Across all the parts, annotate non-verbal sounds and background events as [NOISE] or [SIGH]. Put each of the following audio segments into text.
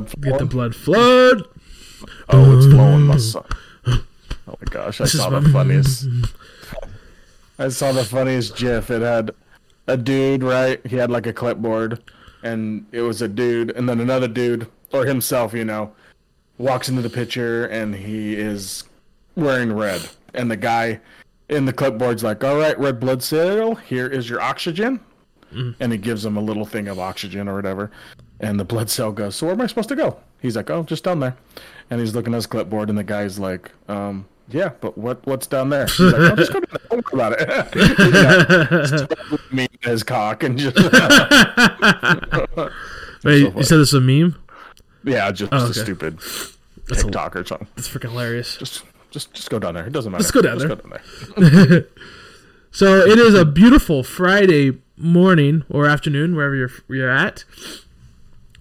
blood Get the blood flowed. Oh, it's flowing, my son. Oh my gosh, I This saw the my- funniest. I saw the funniest GIF. It had a dude, right? He had like a clipboard, and it was a dude, and then another dude, or himself, you know, walks into the picture, and he is wearing red, and the guy in the clipboard's like, "All right, red blood cell, here is your oxygen," mm. and he gives him a little thing of oxygen or whatever, and the blood cell goes, "So where am I supposed to go?" He's like, "Oh, just down there," and he's looking at his clipboard, and the guy's like, um. Yeah, but what what's down there? He's like, oh, just go there. Don't about it. [LAUGHS] you [LAUGHS] know, me his cock and just [LAUGHS] Wait, funny. you said this was a meme? yeah, just Oh, a okay. stupid That's a- TikTok or something. That's freaking hilarious. Just just just go down there. It doesn't matter. Let's go down Just there. Go down there. So it is a beautiful Friday morning or afternoon, wherever you're you're at,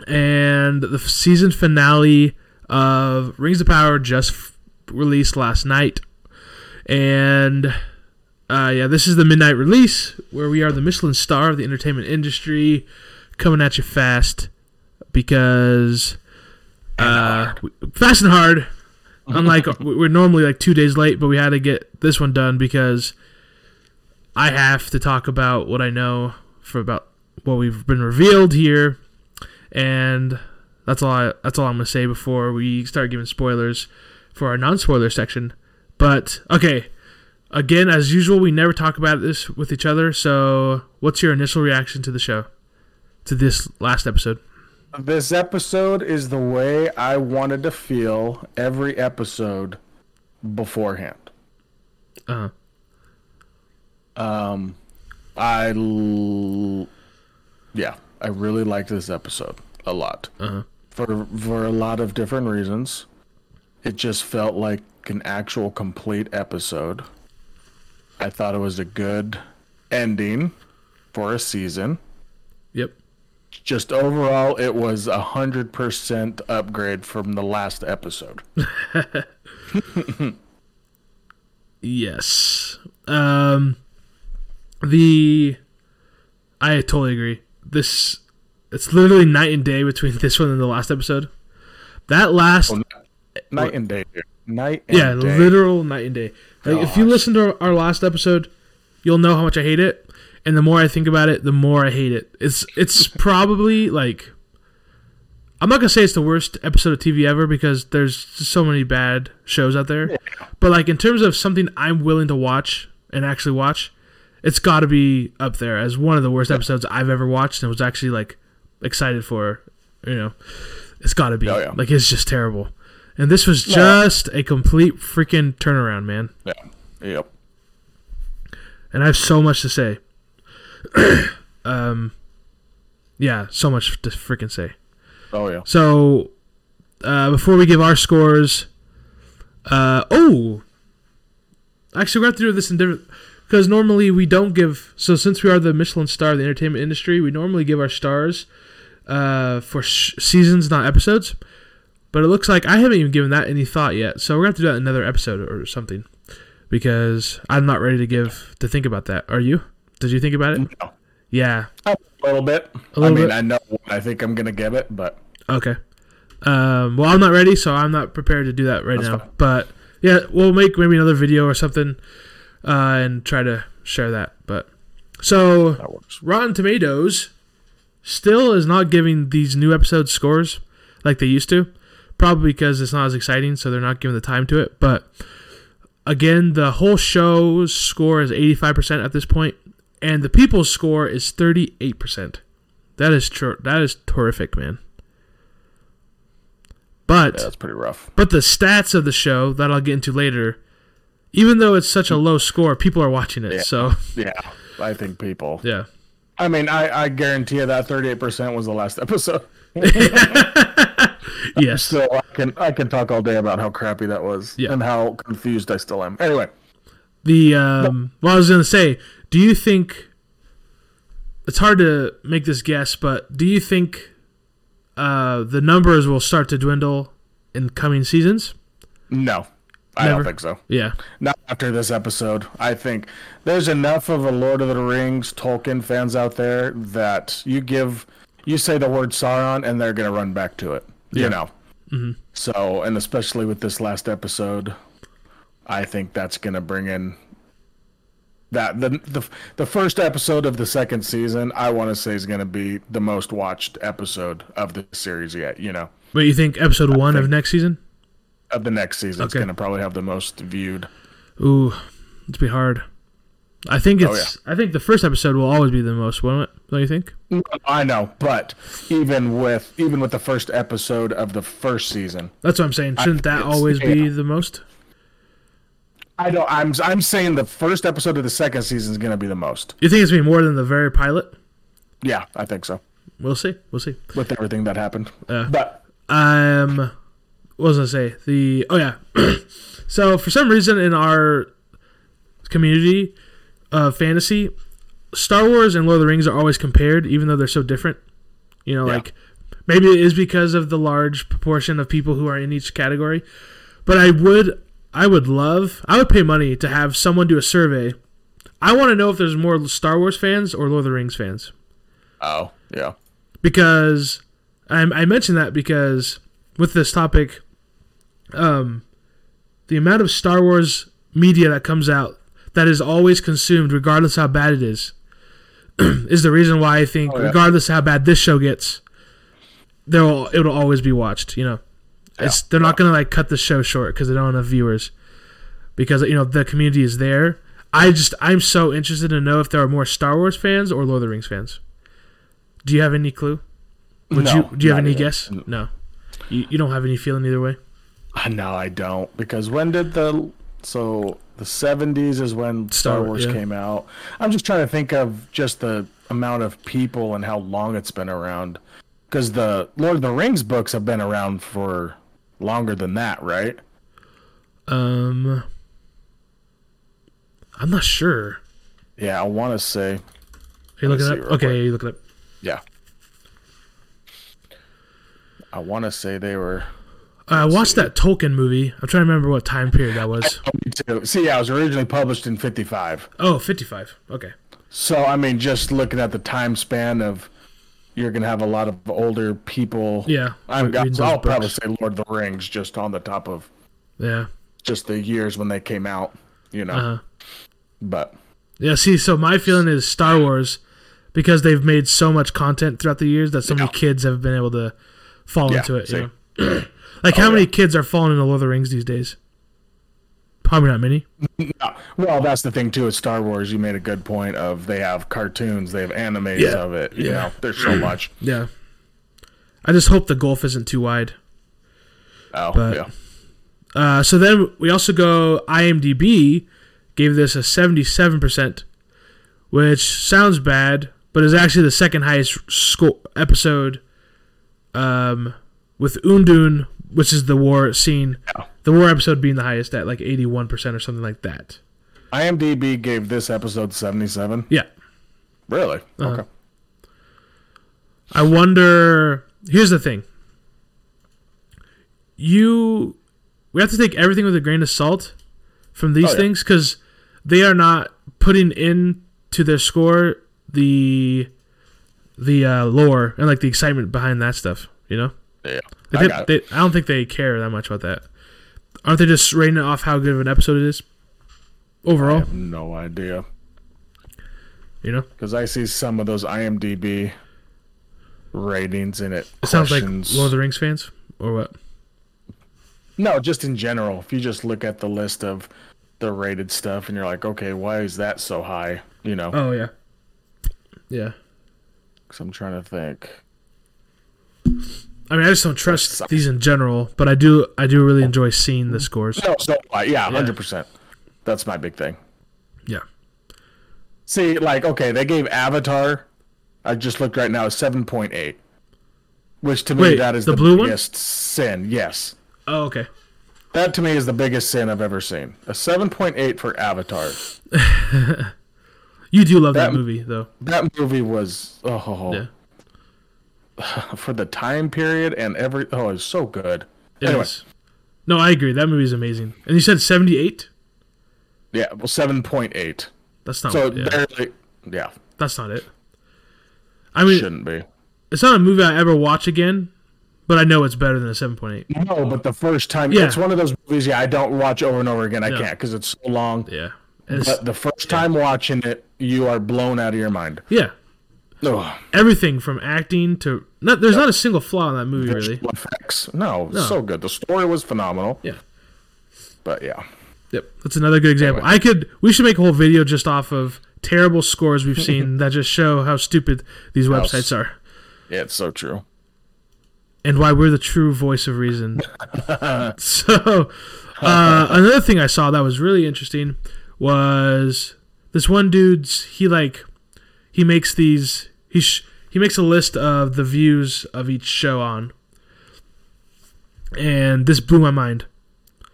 and the season finale of Rings of Power just f- released last night, and uh, yeah, this is the midnight release where we are the Michelin star of the entertainment industry, coming at you fast because uh, we- fast and hard. Unlike [LAUGHS] we're normally like two days late, but we had to get this one done because I have to talk about what I know for about what we've been revealed here, and that's all. I, that's all I'm gonna say before we start giving spoilers for our non-spoiler section. But okay, again, as usual, we never talk about this with each other. So, what's your initial reaction to the show, to this last episode? This episode is the way I wanted to feel every episode beforehand. Uh, Um, I, l- yeah, I really liked this episode a lot uh, for for a lot of different reasons. It just felt like an actual complete episode. I thought it was a good ending for a season. yep. Just overall, it was a hundred percent upgrade from the last episode. [LAUGHS] Yes. Um the I totally agree. This it's literally night and day between [LAUGHS] this one and the last episode. That last Oh, Night and day, night and yeah, day. literal night and day. Like if you listen to our last episode, you'll know how much I hate it. And the more I think about it, the more I hate it. It's it's [LAUGHS] probably like I'm not gonna say it's the worst episode of TV ever because there's so many bad shows out there. But like in terms of something I'm willing to watch and actually watch, it's got to be up there as one of the worst episodes I've ever watched and was actually like excited for. You know, it's got to be Oh, yeah. like it's just terrible. And this was Yeah. just a complete freaking turnaround, man. Yeah. Yep. And I have so much to say. [CLEARS THROAT] um, yeah, so much to freaking say. Oh yeah. So, uh, before we give our scores, uh, oh, actually, we have to do this in different because normally we don't give. So, since we are the Michelin star of the entertainment industry, we normally give our stars uh, for sh- seasons, not episodes. But it looks like I haven't even given that any thought yet. So we're gonna have to do that in another episode or something because I'm not ready to give to think about that. Are you? Did you think about it? No. Yeah. A little bit. A little I mean, bit? I know what I think I'm gonna give it, but Okay. Um, well, I'm not ready, so I'm not prepared to do that right That's now. fine. But yeah, we'll make maybe another video or something, uh, and try to share that. But so that. Rotten Tomatoes still is not giving these new episodes scores like they used to, probably because it's not as exciting, so they're not giving the time to it. But again, the whole show's score is 85% at this point, and the people's score is 38%. That is tr- that is terrific, man. But Yeah, that's pretty rough. but the stats of the show that I'll get into later, even though it's such a low score, people are watching it. Yeah. So Yeah, I think people. yeah. I mean, I I guarantee you that 38 percent was the last episode. [LAUGHS] Yes. So I can I can talk all day about how crappy that was Yeah. and how confused I still am. Anyway, The um, well, I was gonna say, do you think it's hard to make this guess, but do you think uh, the numbers will start to dwindle in coming seasons? no, I Never. don't think so. Yeah, Not after this episode. I think there's enough of a Lord of the Rings Tolkien fans out there that you give you say the word Sauron and they're gonna run back to it. you know. Mm-hmm. So, and especially with this last episode, I think that's going to bring in that the, the the first episode of the second season. I want to say is going to be the most watched episode of the series yet. You know, But you think episode one of next season? Of the next season, it's Okay. going to probably have the most viewed. Ooh, it's be hard. I think Oh, it's. I think the first episode will always be the most, won't it? Don't you think? I know, but even with even with the first episode of the first season, That's what I'm saying. Shouldn't that it's- always be the most? I don't. I'm I'm saying the first episode of the second season is going to be the most. You think it's gonna be more than the very pilot? Yeah, I think so. We'll see. We'll see. With everything that happened, Yeah. but Um, what was I say? The oh yeah. [CLEARS THROAT] so for some reason in our community of fantasy, Star Wars and Lord of the Rings are always compared, even though they're so different. You know, Yeah. like maybe it is because of the large proportion of people who are in each category. But I would, I would love, I would pay money to have someone do a survey. I want to know if there's more Star Wars fans or Lord of the Rings fans oh yeah, because I, I mentioned that because with this topic, um, the amount of Star Wars media that comes out that is always consumed, regardless how bad it is, [CLEARS THROAT] is the reason why I think, Oh, yeah. regardless how bad this show gets, there will it'll always be watched. You know, it's they're not gonna like cut the show short because they don't have enough viewers because you know the community is there. I just I'm so interested to know if there are more Star Wars fans or Lord of the Rings fans. Do you have any clue? Would No, you do you have any even. guess? No. You, you don't have any feeling either way. No, I don't. Because when did the so the seventies is when Star, Star- Wars yeah. came out. I'm just trying to think of just the amount of people and how long it's been around. Because the Lord of the Rings books have been around for longer than that, right? Um I'm not sure. Yeah, I want to say Are you looking up? Okay, quick. you looking up. yeah. I want to say they were. I watched that Tolkien movie. I'm trying to remember what time period that was. Me too. See, yeah, it was originally published in '55. Oh, 55. Okay. So I mean, just looking at the time span of, you're gonna have a lot of older people. Yeah. I'm. reading those I'll probably say Lord of the Rings, just on the top of Yeah. just the years when they came out. You know, Uh-huh. but Yeah, see, so my feeling is Star Wars because they've made so much content throughout the years that so many Yeah. kids have been able to fall Yeah, into it. [CLEARS THROAT] same. You know? like, how Oh, many kids are falling into Lord of the Rings these days? Probably not many. no. well, that's the thing too. With Star Wars, you made a good point of they have cartoons, they have animes Yeah. of it. You Yeah. know, there's so much. Yeah. I just hope the gulf isn't too wide. Oh, But- yeah. Uh, so then we also go IMDb gave this a 77%, which sounds bad, but is actually the second highest score episode um, with Udûn, which is the war scene. The war episode being the highest at like 81% or something like that. IMDb gave this episode 77. Yeah. Really? Uh-huh. Okay. I wonder. Here's the thing. You, we have to take everything with a grain of salt from these Oh, yeah. things because they are not putting in to their score the the uh, lore and like the excitement behind that stuff. You know, Yeah. Like, I they, it. they- I don't think they care that much about that. Aren't they just rating it off how good of an episode it is I overall? have no idea. You know, Because I see some of those IMDb ratings in it. it sounds like questions- Lord of the Rings fans or what? No, just in general. If you just look at the list of the rated stuff and you're like, okay, why is that so high? You know, Oh yeah, yeah. because I'm trying to think. I mean, I just don't trust these in general, but I do. I do really enjoy seeing the scores. No, so uh, yeah, hundred percent. That's my big thing. Yeah. See, like, okay, they gave Avatar. I just looked right now, seven point eight, which to me Wait, that is the the, blue one? biggest sin. Yes, Oh, okay. that to me is the biggest sin I've ever seen. A seven point eight for Avatar. [LAUGHS] You do love that, That- movie, though. That movie was oh Yeah. [LAUGHS] for the time period and every oh it's so good. It anyway, is. No, I agree. That movie is amazing. And you said seventy-eight. yeah, well, seven point eight. That's not. So yeah, barely, yeah, that's not it. I mean, shouldn't be. it's not a movie I ever watch again, but I know it's better than a seven point eight. No, but the first time, Yeah. it's one of those movies. Yeah, I don't watch over and over again. I can't because it's so long. Yeah, it's- But the first time watching it, you are blown out of your mind. yeah. Ugh. Everything from acting to not, there's not a single flaw in that movie really. Effects. No, No. so good. The story was phenomenal. Yeah. But yeah. Yep, that's another good example. I could we should make a whole video just off of terrible scores we've seen [LAUGHS] that just show how stupid these websites are Yeah, it's so true. and why we're the true voice of reason. [LAUGHS] so, uh, [LAUGHS] another thing I saw that was really interesting was this one dude's he like he makes these he sh- he makes a list of the views of each show on, and this blew my mind.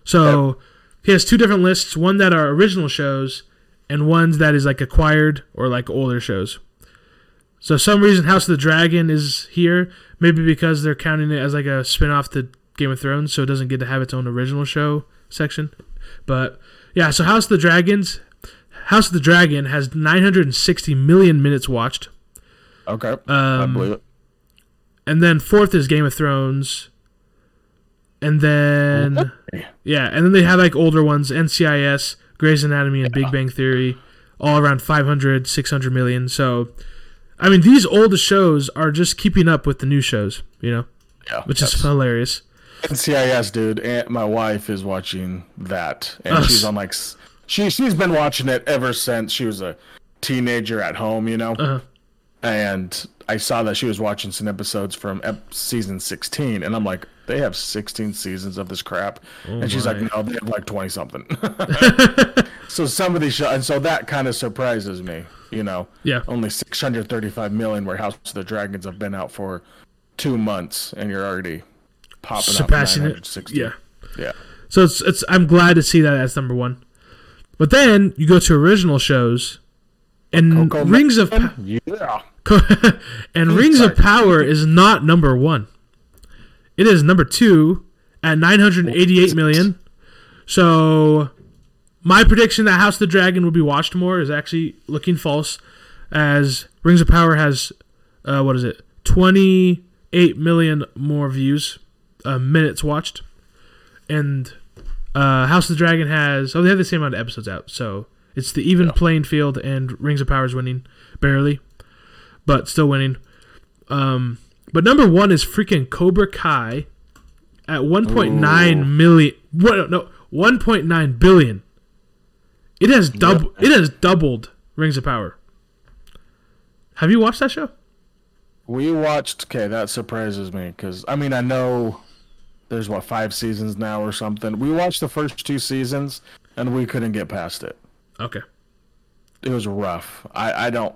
So he has two different lists: one that are original shows, and ones that is like acquired or like older shows. So some reason House of the Dragon is here, maybe because they're counting it as like a spin-off to Game of Thrones, so it doesn't get to have its own original show section. But yeah, so House of the Dragons House of the Dragon has 960 million minutes watched. Okay. I Um, believe it. and then fourth is Game of Thrones. And then yeah, and then they have like older ones, NCIS, Grey's Anatomy and Big Bang Theory, all around 500, 600 million. So I mean, these old shows are just keeping up with the new shows, you know, Yeah. which is hilarious. NCIS, dude. And my wife is watching that, and Us. she's on like she she's been watching it ever since she was a teenager at home, you know. Uh-huh. And I saw that she was watching some episodes from ep- season 16, and I'm like, they have 16 seasons of this crap, mm, and she's like, Oh no, they have like 20 something. [LAUGHS] so some of these shows, and so that kind of surprises me, you know. Yeah. Only 635 million, where House of the Dragons have been out for two months, and you're already popping Surpassing up it. 960. Yeah. Yeah. So it's it's I'm glad to see that as number one. But then you go to original shows, and Coco Rings of? Yeah. [LAUGHS] and Rings of Power is not number one. It is number two at 988 million. So my prediction that House of the Dragon will be watched more is actually looking false, as Rings of Power has uh, what is it 28 million more views, uh, minutes watched, and uh, House of the Dragon has oh they have the same amount of episodes out, so it's the even playing field, and Rings of Power is winning barely but still winning. Um, but number one is freaking Cobra Kai at 1.9 million. What? No, 1.9 billion. It has double. It has doubled Rings of Power. Have you watched that show? We watched. Okay, that surprises me because I mean I know there's what five seasons now or something. We watched the first two seasons and we couldn't get past it. Okay. It was rough. I I don't.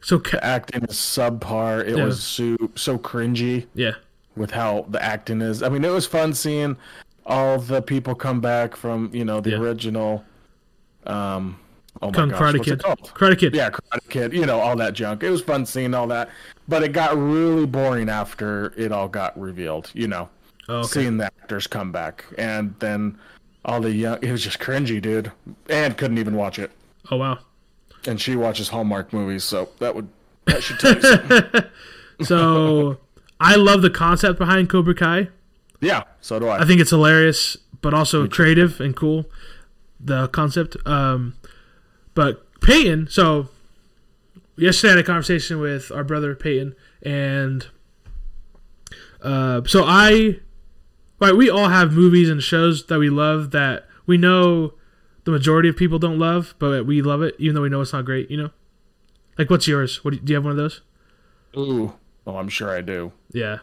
So Ca- acting is subpar. It Yeah. was so so cringy yeah, with how the acting is. I mean, it was fun seeing all the people come back from you know the Yeah. original. Um, oh my Kung gosh, Karate Kid. Karate Kid. Yeah, Karate Kid, you know, all that junk. It was fun seeing all that, but it got really boring after it all got revealed, you know, Oh, okay. seeing the actors come back. And then all the young, it was just cringy, dude. And couldn't even watch it. Oh wow. And she watches Hallmark movies, so that would, that should tell you something. [LAUGHS] So I love the concept behind Cobra Kai. Yeah, so do I. I think it's hilarious, but also creative and cool. The concept. Um, but Peyton, so yesterday I had a conversation with our brother Peyton, and uh, so I, right, we all have movies and shows that we love that we know the majority of people don't love, but we love it even though we know it's not great. You know, like what's yours? What do you, do you have one of those? Ooh. Oh, I'm sure I do. Yeah,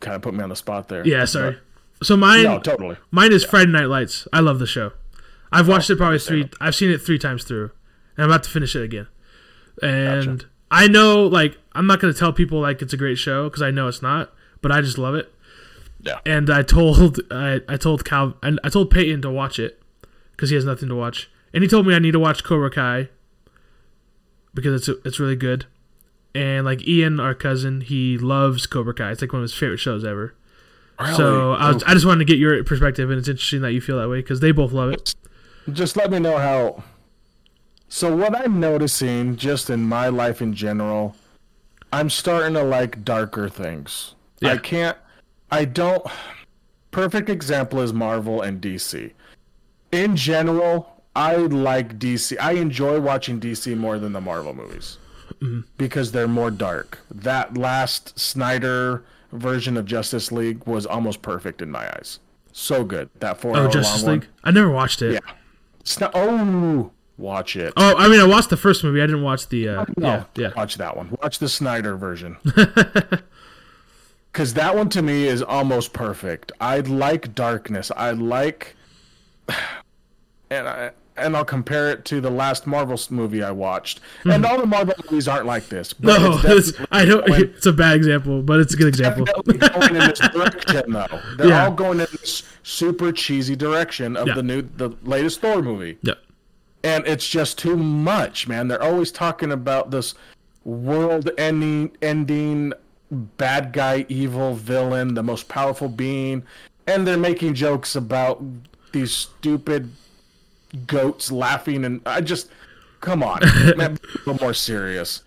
Kind of put me on the spot there. yeah. Sorry. So mine, No, totally. Mine is Friday Night Lights. I love the show. I've watched it probably three. I've seen it three times through, and I'm about to finish it again. And I know, like, I'm not gonna tell people like it's a great show because I know it's not, but I just love it. Yeah. And I told I, I told Cal and I told Peyton to watch it because he has nothing to watch, and he told me I need to watch Cobra Kai because it's it's really good. And like Ian, our cousin, he loves Cobra Kai. It's like one of his favorite shows ever. So I, was, I just wanted to get your perspective, and it's interesting that you feel that way because they both love it. just let me know how. So what I'm noticing, just in my life in general, I'm starting to like darker things. Yeah. I can't. I don't. Perfect example is Marvel and DC. In general, I like DC. I enjoy watching DC more than the Marvel movies because they're more dark. That last Snyder version of Justice League was almost perfect in my eyes. So good. That four Oh, Justice League. I never watched it. Yeah. Sn- oh, watch it. Oh, I mean, I watched the first movie. I didn't watch the. Uh, No, Yeah, yeah. Watch that one. Watch the Snyder version. [LAUGHS] Because that one to me is almost perfect. I like darkness. I like, [SIGHS] and I and I'll compare it to the last Marvel movie I watched. And all the Marvel movies aren't like this. Hmm. No, I don't. going- [LAUGHS] It's a bad example, but it's a good example. going in this direction though. [LAUGHS] They're Yeah. all going in this super cheesy direction of Yeah. the new, the latest Thor movie. Yeah, and it's just too much, man. They're always talking about this world-ending, ending bad guy, evil villain, the most powerful being, and they're making jokes about these stupid goats laughing, and I just come on, [LAUGHS] man, be a little more serious.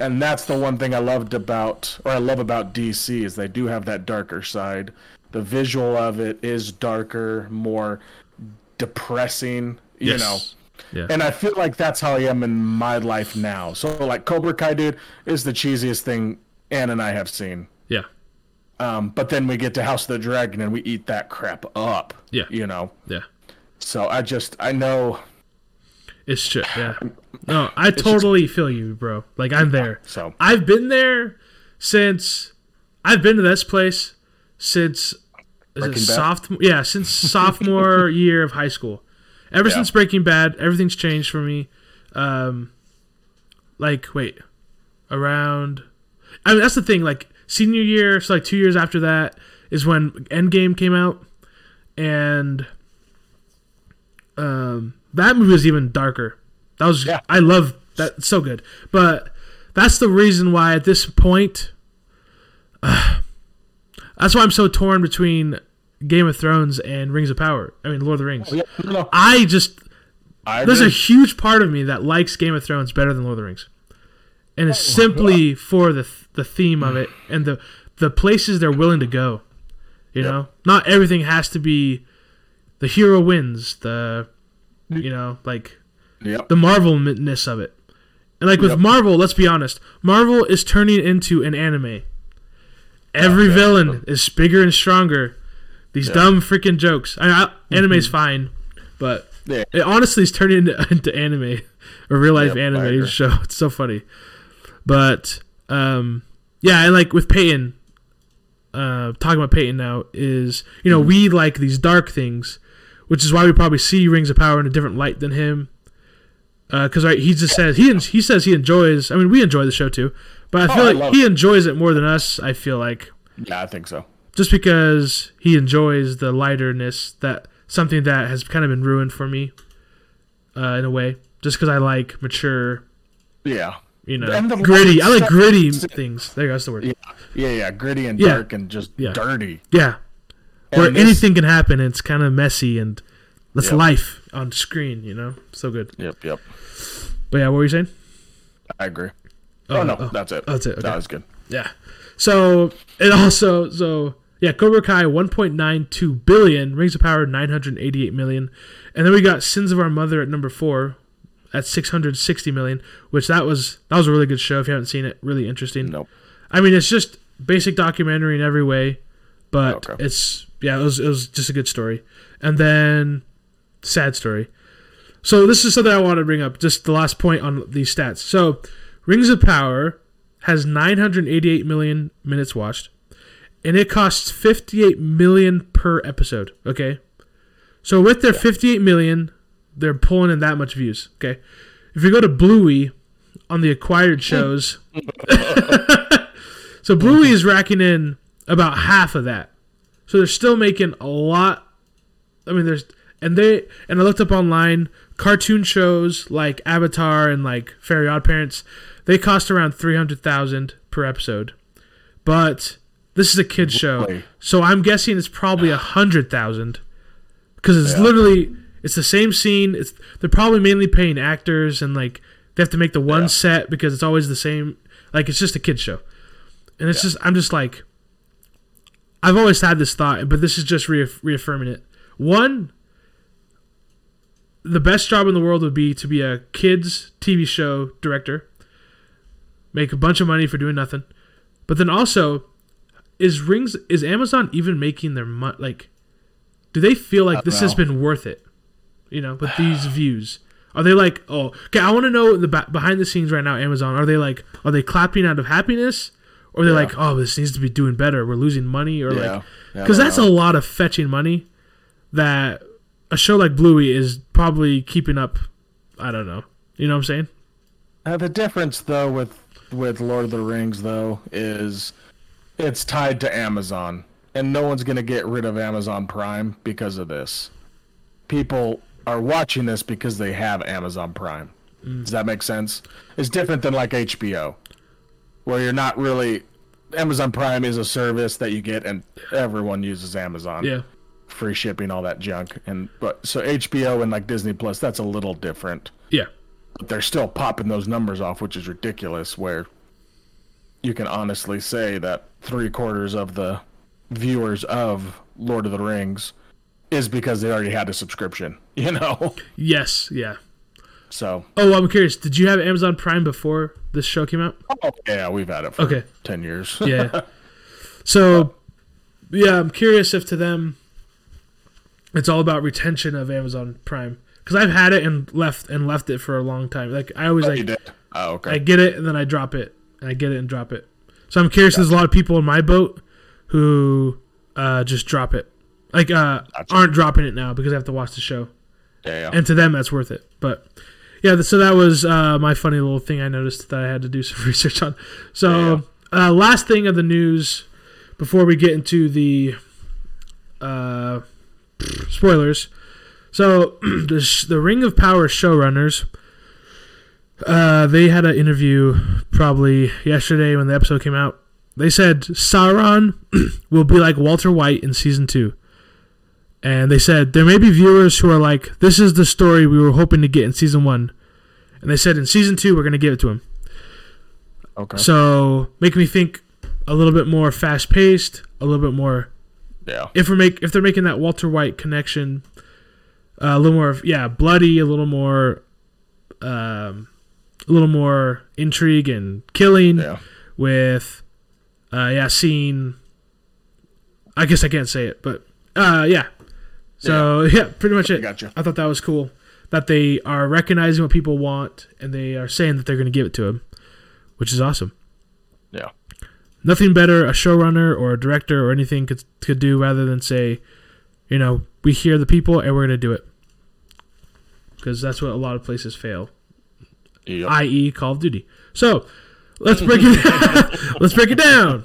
And that's the one thing I loved about, or I love about DC, is they do have that darker side. The visual of it is darker, more depressing. You Yes. know, yeah. and I feel like that's how I am in my life now. So like Cobra Kai, dude, is the cheesiest thing Ann and I have seen. yeah, Um, but then we get to House of the Dragon and we eat that crap up. Yeah. You know. yeah. So I just I know. It's true. Yeah. No, I totally feel you, bro. Like I'm there. So I've been there since I've been to this place since is it Breaking sophomore yeah, since [LAUGHS] sophomore year of high school. Ever Yeah. since Breaking Bad, everything's changed for me. Um like wait, around I mean that's the thing like senior year, so like 2 years after that is when Endgame came out and um that movie was even darker. That was Yeah. I love that so good. But that's the reason why at this point [SIGHS] that's why I'm so torn between Game of Thrones and Rings of Power. I mean Lord of the Rings. yeah, no, no, I just I there's a huge part of me that likes Game of Thrones better than Lord of the Rings. And it's simply for the the theme of it [SIGHS] and the the places they're willing to go. You Yep. know, not everything has to be the hero wins. The you know like Yep. the Marvelness of it. And like with Yep. Marvel, let's be honest, Marvel is turning into an anime. Every Oh, villain is bigger and stronger. These Yeah. dumb freaking jokes. I, I, anime's fine, but Yeah. it honestly is turning into, [LAUGHS] into anime, a real life anime show. [LAUGHS] It's so funny. But um, yeah, and like with Peyton, uh, talking about Peyton now is you know we like these dark things, which is why we probably see Rings of Power in a different light than him. Because right, he just says he he says he enjoys. I mean, we enjoy the show too, but I Oh, feel I like love he enjoys it more than us. I feel like Yeah, I think so. just because he enjoys the lighterness that something that has kind of been ruined for me, uh, in a way. Just because I like mature, Yeah. You know, And the gritty. I like gritty stuff- things. There, you go, that's the word. Yeah. Yeah, yeah. Gritty and Yeah. dark and just Yeah. dirty. Yeah, where this- anything can happen. And it's kind of messy and that's Yep. life on screen. You know, so good. Yep, yep. But yeah, what were you saying? I agree. Oh, oh no, oh. that's it. That's it, okay. That was good. Yeah. So it also so yeah, Cobra Kai 1.92 billion, Rings of Power 988 million, and then we got Sins of Our Mother at number four, at 660 million, which that was that was a really good show. If you haven't seen it, really interesting. Nope. I mean, it's just basic documentary in every way, but Okay. it's yeah, it was it was just a good story, and then sad story. So this is something I want to bring up. Just the last point on these stats. So, Rings of Power has 988 million minutes watched, and it costs 58 million per episode. Okay, so with their 58 million, they're pulling in that much views. Okay, if you go to Bluey on the acquired hmm. shows, [LAUGHS] so Bluey is racking in about half of that. So they're still making a lot. I mean, there's and they and I looked up online cartoon shows like Avatar and like Fairy Odd Parents. They cost around three hundred thousand per episode, but this is a kids show, so I'm guessing it's probably a hundred thousand because it's Yeah. literally it's the same scene. It's they're probably mainly paying actors and like they have to make the one Yeah. set because it's always the same. Like it's just a kids show, and it's just I'm just like I've always had this thought, but this is just reaff- reaffirming it. One, the best job in the world would be to be a kids TV show director, make a bunch of money for doing nothing. But then also, is Rings is Amazon even making their money? Like, do they feel like this has been worth it? You know, with these views, are they like, oh, okay? I want to know the ba- behind the scenes right now. Amazon, are they like, are they clapping out of happiness, or are they Yeah. like, oh, this needs to be doing better. We're losing money, or Yeah. like, because don't that's know. a lot of fetching money that a show like Bluey is probably keeping up. I don't know. You know what I'm saying? Uh, the difference though with with Lord of the Rings though is it's tied to Amazon, and no one's gonna get rid of Amazon Prime because of this. People are watching this because they have Amazon Prime. Does that make sense? It's different than like HBO, where you're not really. Amazon Prime is a service that you get, and everyone uses Amazon Yeah. free shipping, all that junk. And but so HBO and like Disney Plus, that's a little different Yeah. but they're still popping those numbers off, which is ridiculous. Where you can honestly say that three quarters of the viewers of Lord of the Rings is because they already had a subscription, [LAUGHS] you know? Yes. Yeah. So, Oh, I'm curious. Did you have Amazon Prime before this show came out? oh, yeah, we've had it for Okay. 10 years. [LAUGHS] Yeah. so, yeah, I'm curious if to them it's all about retention of Amazon Prime because I've had it and left and left it for a long time. Like I always Oh, like you did? Oh, okay. I get it and then I drop it and I get it and drop it. So I'm curious. There's a lot of people in my boat who uh, just drop it, like uh, Gotcha. aren't dropping it now because I have to watch the show, yeah, yeah. and to them that's worth it. But yeah, so that was uh, my funny little thing I noticed that I had to do [LAUGHS] some research on. So uh, last thing of the news before we get into the uh, spoilers. So [CLEARS THROAT] the sh- the Ring of Power showrunners, uh, they had an interview probably yesterday when the episode came out. They said Sauron [CLEARS THROAT] will be like Walter White in season two, and they said there may be viewers who are like, "This is the story we were hoping to get in season one," and they said in season two we're gonna give it to him. okay. So make me think a little bit more fast paced, a little bit more yeah. if we're make if they're making that Walter White connection, uh, a little more of yeah bloody, a little more, um, a little more intrigue and killing Yeah. with, uh, yeah, seeing. I guess I can't say it, but uh, yeah. So [LAUGHS] yeah, pretty much it. Gotcha. I thought that was cool that they are recognizing what people want and they are saying that they're going to give it to him, which is awesome. Yeah. Nothing better a showrunner or a director or anything could could do rather than say, you know, we hear the people and we're going to do it. Because that's what a lot of places fail, Yep. i.e., Call of Duty. So let's break it. Down [LAUGHS] Let's break it down.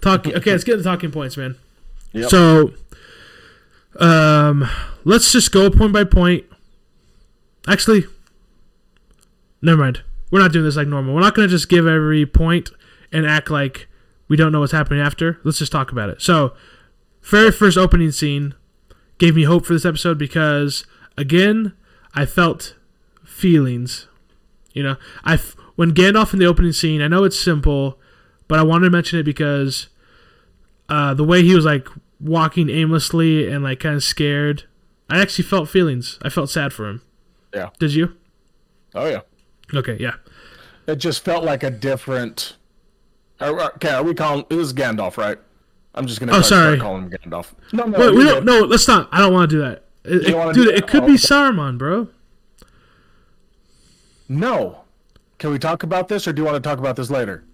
Talk. Okay, let's get the talking points, man. Yep. So, um, let's just go point by point. Actually, never mind. We're not doing this like normal. We're not going to just give every point and act like we don't know what's happening after. Let's just talk about it. So, very first opening scene gave me hope for this episode because, again, I felt feelings. You know, I when Gandalf in the opening scene. I know it's simple, but I wanted to mention it because uh, the way he was like walking aimlessly and like kind of scared, I actually felt feelings. I felt sad for him. Yeah. Did you? Oh, yeah. Okay, yeah. It just felt like a different. Are- are- Okay, are we calling. It was Gandalf, right? I'm just going oh, to Oh, sorry. Call him Gandalf. No, no, Wait, we don't. good. No, let's not. I don't want to do that. It, it- dude, it could Oh, be. Saruman, bro. No. Can we talk about this, or do you want to talk about this later?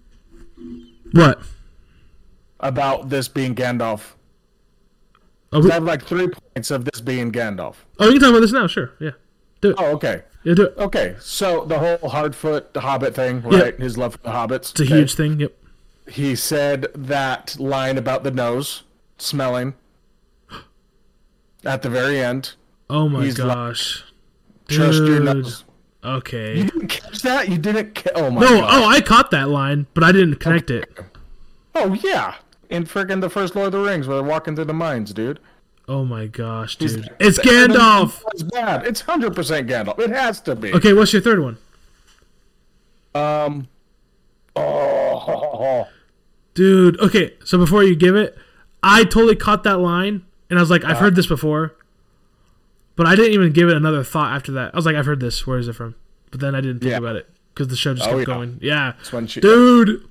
What? About this being Gandalf. Oh, we, I have like three points of this being Gandalf. oh, you can talk about this now. Sure. Yeah. Do it. Oh, okay. Yeah, do it. Okay, so the whole Harfoot, the Hobbit thing, right? His love for the hobbits. It's a okay. huge thing. Yep. He said that line about the nose smelling at the very end. Oh my He's like- gosh. Trust your nose. Okay. You didn't catch that? You didn't. Ca- oh my no. god. Oh, I caught that line, but I didn't connect it. Oh yeah. In friggin' the first Lord of the Rings, where they're walking through the mines, dude. Oh my gosh, dude. It's Gandalf. It's bad. It's hundred percent Gandalf. It has to be. Okay, what's your third one? Um. Oh. Dude, okay, so before you give it, I totally caught that line, and I was like, I've heard this before, but I didn't even give it another thought after that. I was like, I've heard this. Where is it from? But then I didn't think Yeah. about it because the show just Oh, kept yeah. going. Yeah, she. dude.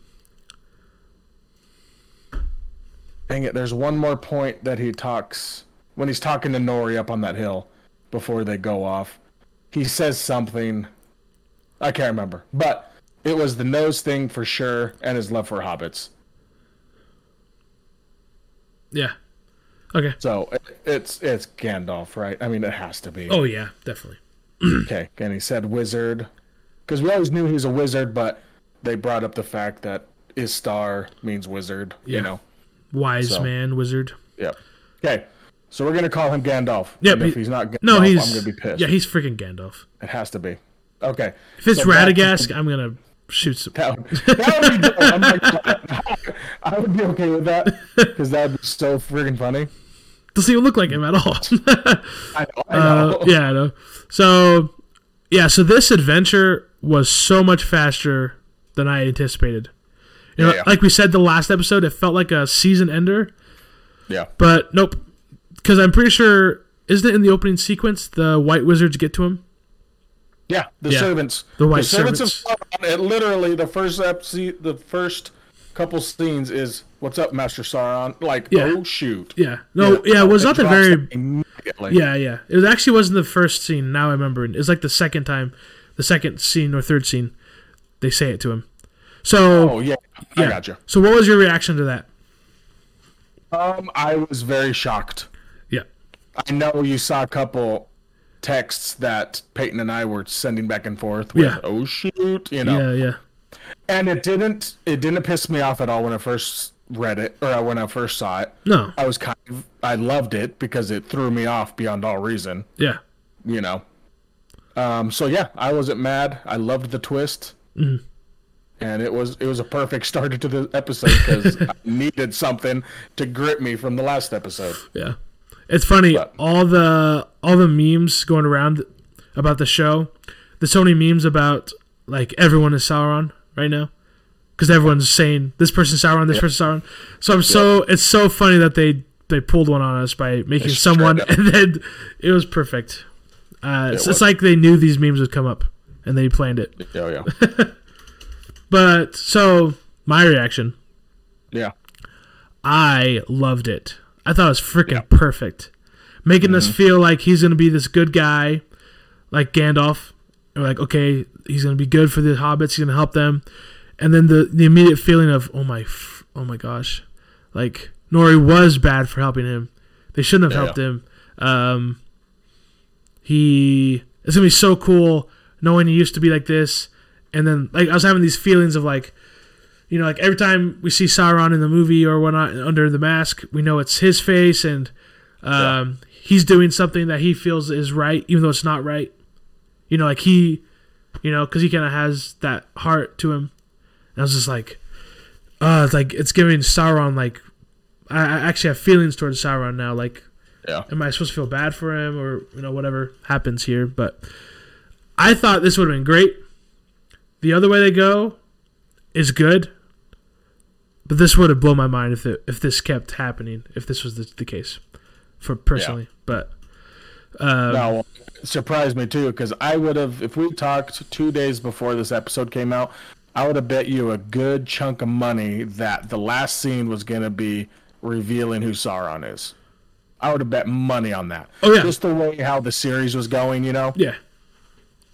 Dang it! There's one more point that he talks when he's talking to Nori up on that hill before they go off. He says something. I can't remember, but it was the nose thing for sure, and his love for hobbits. Yeah. Okay. So it's it's Gandalf, right? I mean, it has to be. Oh yeah, definitely. [CLEARS THROAT] Okay, and he said wizard, because we always knew he was a wizard, but they brought up the fact that Istar means wizard. Yeah. You know. Wise So- man, wizard. Yep. Okay, so we're gonna call him Gandalf. Yeah, if he's not Gandalf, No, he's I'm gonna be pissed. yeah, he's freaking Gandalf. It has to be. Okay. If it's So back to- Radagast, I'm gonna shoot some. That would, that [LAUGHS] would be. [LAUGHS] I would be okay with that because that would be so freaking funny. Doesn't even look like him at all. [LAUGHS] I know. I know. uh, yeah, I know. So, yeah, so this adventure was so much faster than I anticipated. You know, Yeah. like we said the last episode, it felt like a season ender, yeah. but nope. Because I'm pretty sure, isn't it in the opening sequence the White Wizards get to him? Yeah. The Yeah. servants. The white servants. servants. Of Sauron, it literally the first episode, the first couple scenes is "What's up, Master Sauron?" Like, oh shoot. Yeah. No, yeah, it was not the very. immediately. Yeah, yeah. It actually wasn't the first scene. Now I remember. It was like the second time, the second scene or third scene, they say it to him. So Oh yeah. I yeah. got you. So what was your reaction to that? Um, I was very shocked. Yeah. I know you saw a couple texts that Peyton and I were sending back and forth with Yeah. "Oh shoot," you know, Yeah, yeah. and it didn't it didn't piss me off at all when I first read it or when I first saw it. No. I was kind of I loved it because it threw me off beyond all reason, Yeah. you know. Um, so yeah, I wasn't mad. I loved the twist. Mm-hmm. And it was it was a perfect start to the episode because [LAUGHS] I needed something to grip me from the last episode. Yeah. It's funny, But- all the all the memes going around about the show. There's so many memes about like everyone is Sauron right now. Because everyone's saying this person's Sauron, this person's Sauron. So I'm so it's so funny that they they pulled one on us by making They someone [LAUGHS] and then it was perfect. Uh, it's, was. it's like they knew these memes would come up and they planned it. Oh yeah, [LAUGHS] But so my reaction, yeah. I loved it. I thought it was freaking perfect. Making us feel like he's going to be this good guy, like Gandalf. We're like, okay, he's going to be good for the hobbits. He's going to help them. And then the, the immediate feeling of, oh my, oh my gosh. Like, Nori was bad for helping him. They shouldn't have Yeah. helped him. Um, he, it's going to be so cool knowing he used to be like this. And then, like, I was having these feelings of, like, you know, like every time we see Sauron in the movie or whatnot under the mask, we know it's his face and um, he's doing something that he feels is right, even though it's not right. You know, like he, you know, because he kind of has that heart to him. And I was just like, uh, it's like it's giving Sauron like, I, I actually have feelings towards Sauron now. Like, Yeah. am I supposed to feel bad for him or you know whatever happens here? But I thought this would have been great. The other way they go is good, but this would have blown my mind if it, if this kept happening. If this was the, the case, for personally, but uh, No, surprised me too because I would have if we talked two days before this episode came out, I would have bet you a good chunk of money that the last scene was gonna be revealing who Sauron is. I would have bet money on that. Oh, yeah. just the way how the series was going, you know. yeah,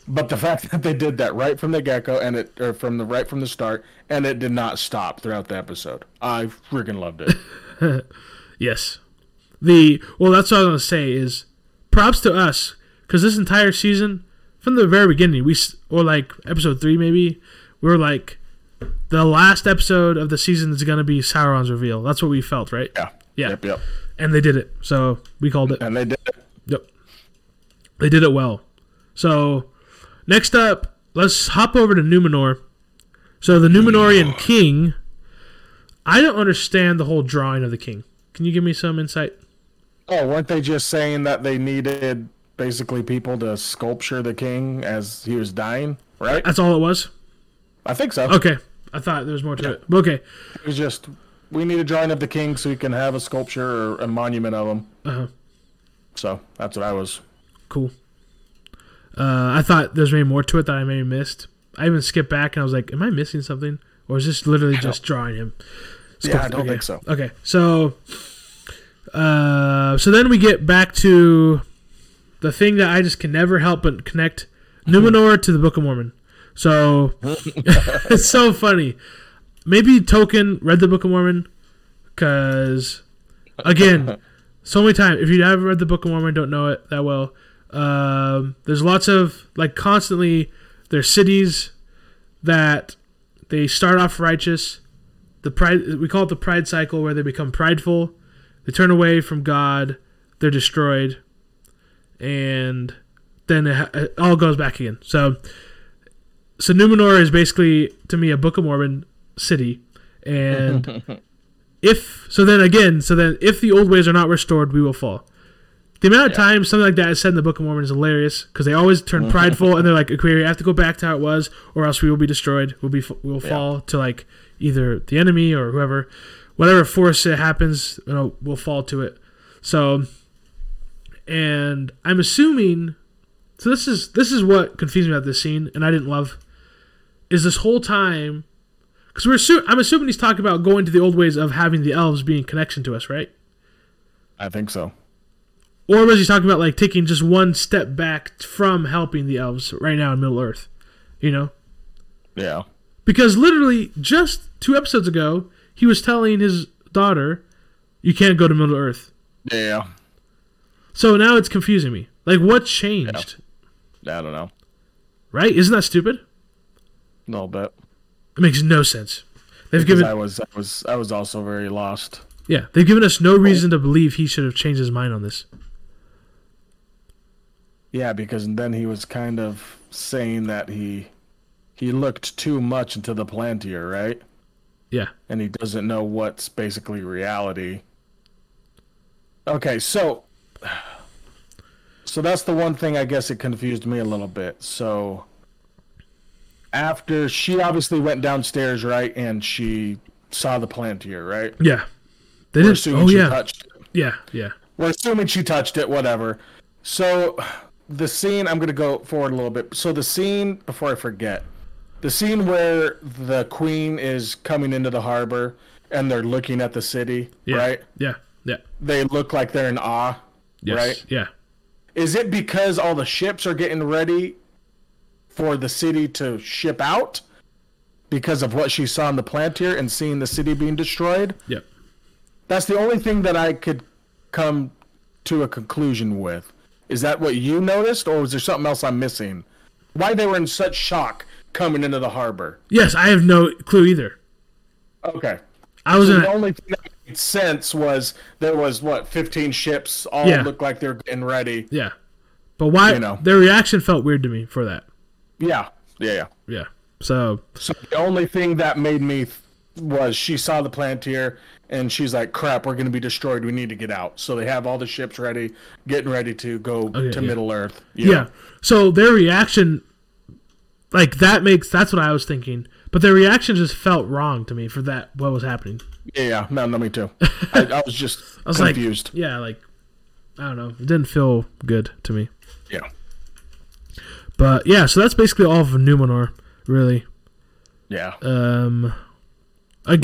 But the fact that they did that right from the get go and it or from the right from the start and it did not stop throughout the episode, I freaking loved it. [LAUGHS] yes. The well, that's what I was gonna say is props to us because this entire season, from the very beginning, we or like episode three maybe, we were like, the last episode of the season is gonna be Sauron's reveal. That's what we felt, right? yeah. Yeah. Yep. Yep. And they did it, so we called it. And they did it. Yep. They did it well. So next up, let's hop over to Numenor. So the Numenorean king. I don't understand the whole drawing of the king. Can you give me some insight? Oh, weren't they just saying that they needed basically people to sculpture the king as he was dying? Right? That's all it was. I think so. Okay, I thought there was more to it. Okay, It was just we need a drawing of the king so we can have a sculpture or a monument of him. Uh-huh. So that's what I was. Cool. Uh, I thought there's maybe more to it that I maybe missed. I even skipped back and I was like, "Am I missing something?" Or is this literally just drawing him? Yeah, I don't okay. think so. Okay, so, uh, so then we get back to the thing that I just can never help but connect [LAUGHS] Numenor to the Book of Mormon. So [LAUGHS] [LAUGHS] it's so funny. Maybe Tolkien read the Book of Mormon because, again, so many times. If you haven't read the Book of Mormon, don't know it that well. Um, there's lots of like constantly. There's cities that they start off righteous. The pride we call it the pride cycle, where they become prideful. They turn away from God. They're destroyed, and then it, it all goes back again. So, so Numenor is basically to me a Book of Mormon city, and [LAUGHS] if so, then again, so then if the old ways are not restored, we will fall. The amount of times something like that is said in the Book of Mormon is hilarious because they always turn mm. prideful and they're like, "Okay, we have to go back to how it was, or else we will be destroyed. We'll be we will fall to like either the enemy or whoever, whatever force it happens, you know, we'll fall to it." So, and I'm assuming, so this is this is what confused me about this scene, and I didn't love, is this whole time, because we're assu- I'm assuming he's talking about going to the old ways of having the elves being in connection to us, right? I think so. Or was he talking about like taking just one step back from helping the elves right now in Middle Earth? You know? Yeah. Because literally just two episodes ago, he was telling his daughter, You can't go to Middle Earth. Yeah. So now it's confusing me. Like what changed? I don't know. Right? Isn't that stupid? A little bit. It makes no sense. They've Because given I was, I was, I was also very lost. Yeah, they've given us no oh. reason to believe he should have changed his mind on this. Yeah, because then he was kind of saying that he, he looked too much into the Palantir, right? Yeah. and he doesn't know what's basically reality. Okay, so so that's the one thing I guess it confused me a little bit. So after she obviously went downstairs, right, and she saw the Palantir, right? Yeah. They We're didn't assuming Oh she yeah. touched it. Yeah, yeah. We're assuming she touched it, whatever. So the scene, I'm gonna go forward a little bit. So the scene, before I forget, the scene where the queen is coming into the harbor and they're looking at the city, Yeah. right? Yeah. Yeah. They look like they're in awe, Yes. right? Yeah. Is it because all the ships are getting ready for the city to ship out because of what she saw in the Palantir and seeing the city being destroyed? Yep. That's the only thing that I could come to a conclusion with. Is that what you noticed, or was there something else I'm missing? Why they were in such shock coming into the harbor? Yes, I have no clue either. Okay. I was So in the a, only thing that made sense was there was what 15 ships all Yeah. looked like they're getting ready. yeah. But why You know. their reaction felt weird to me for that. Yeah, yeah, yeah. Yeah. So So the only thing that made me th- was she saw the Palantir and she's like, "Crap, we're gonna be destroyed. We need to get out." So they have all the ships ready, getting ready to go Okay, to yeah. Middle Earth. you yeah. So their reaction like that makes that's what I was thinking. But their reaction just felt wrong to me for that what was happening. yeah, yeah. No, no, me too. [LAUGHS] I, I was just I was confused. like Yeah, like I don't know. It didn't feel good to me. yeah, But yeah, so that's basically all of Numenor, really. yeah. Um I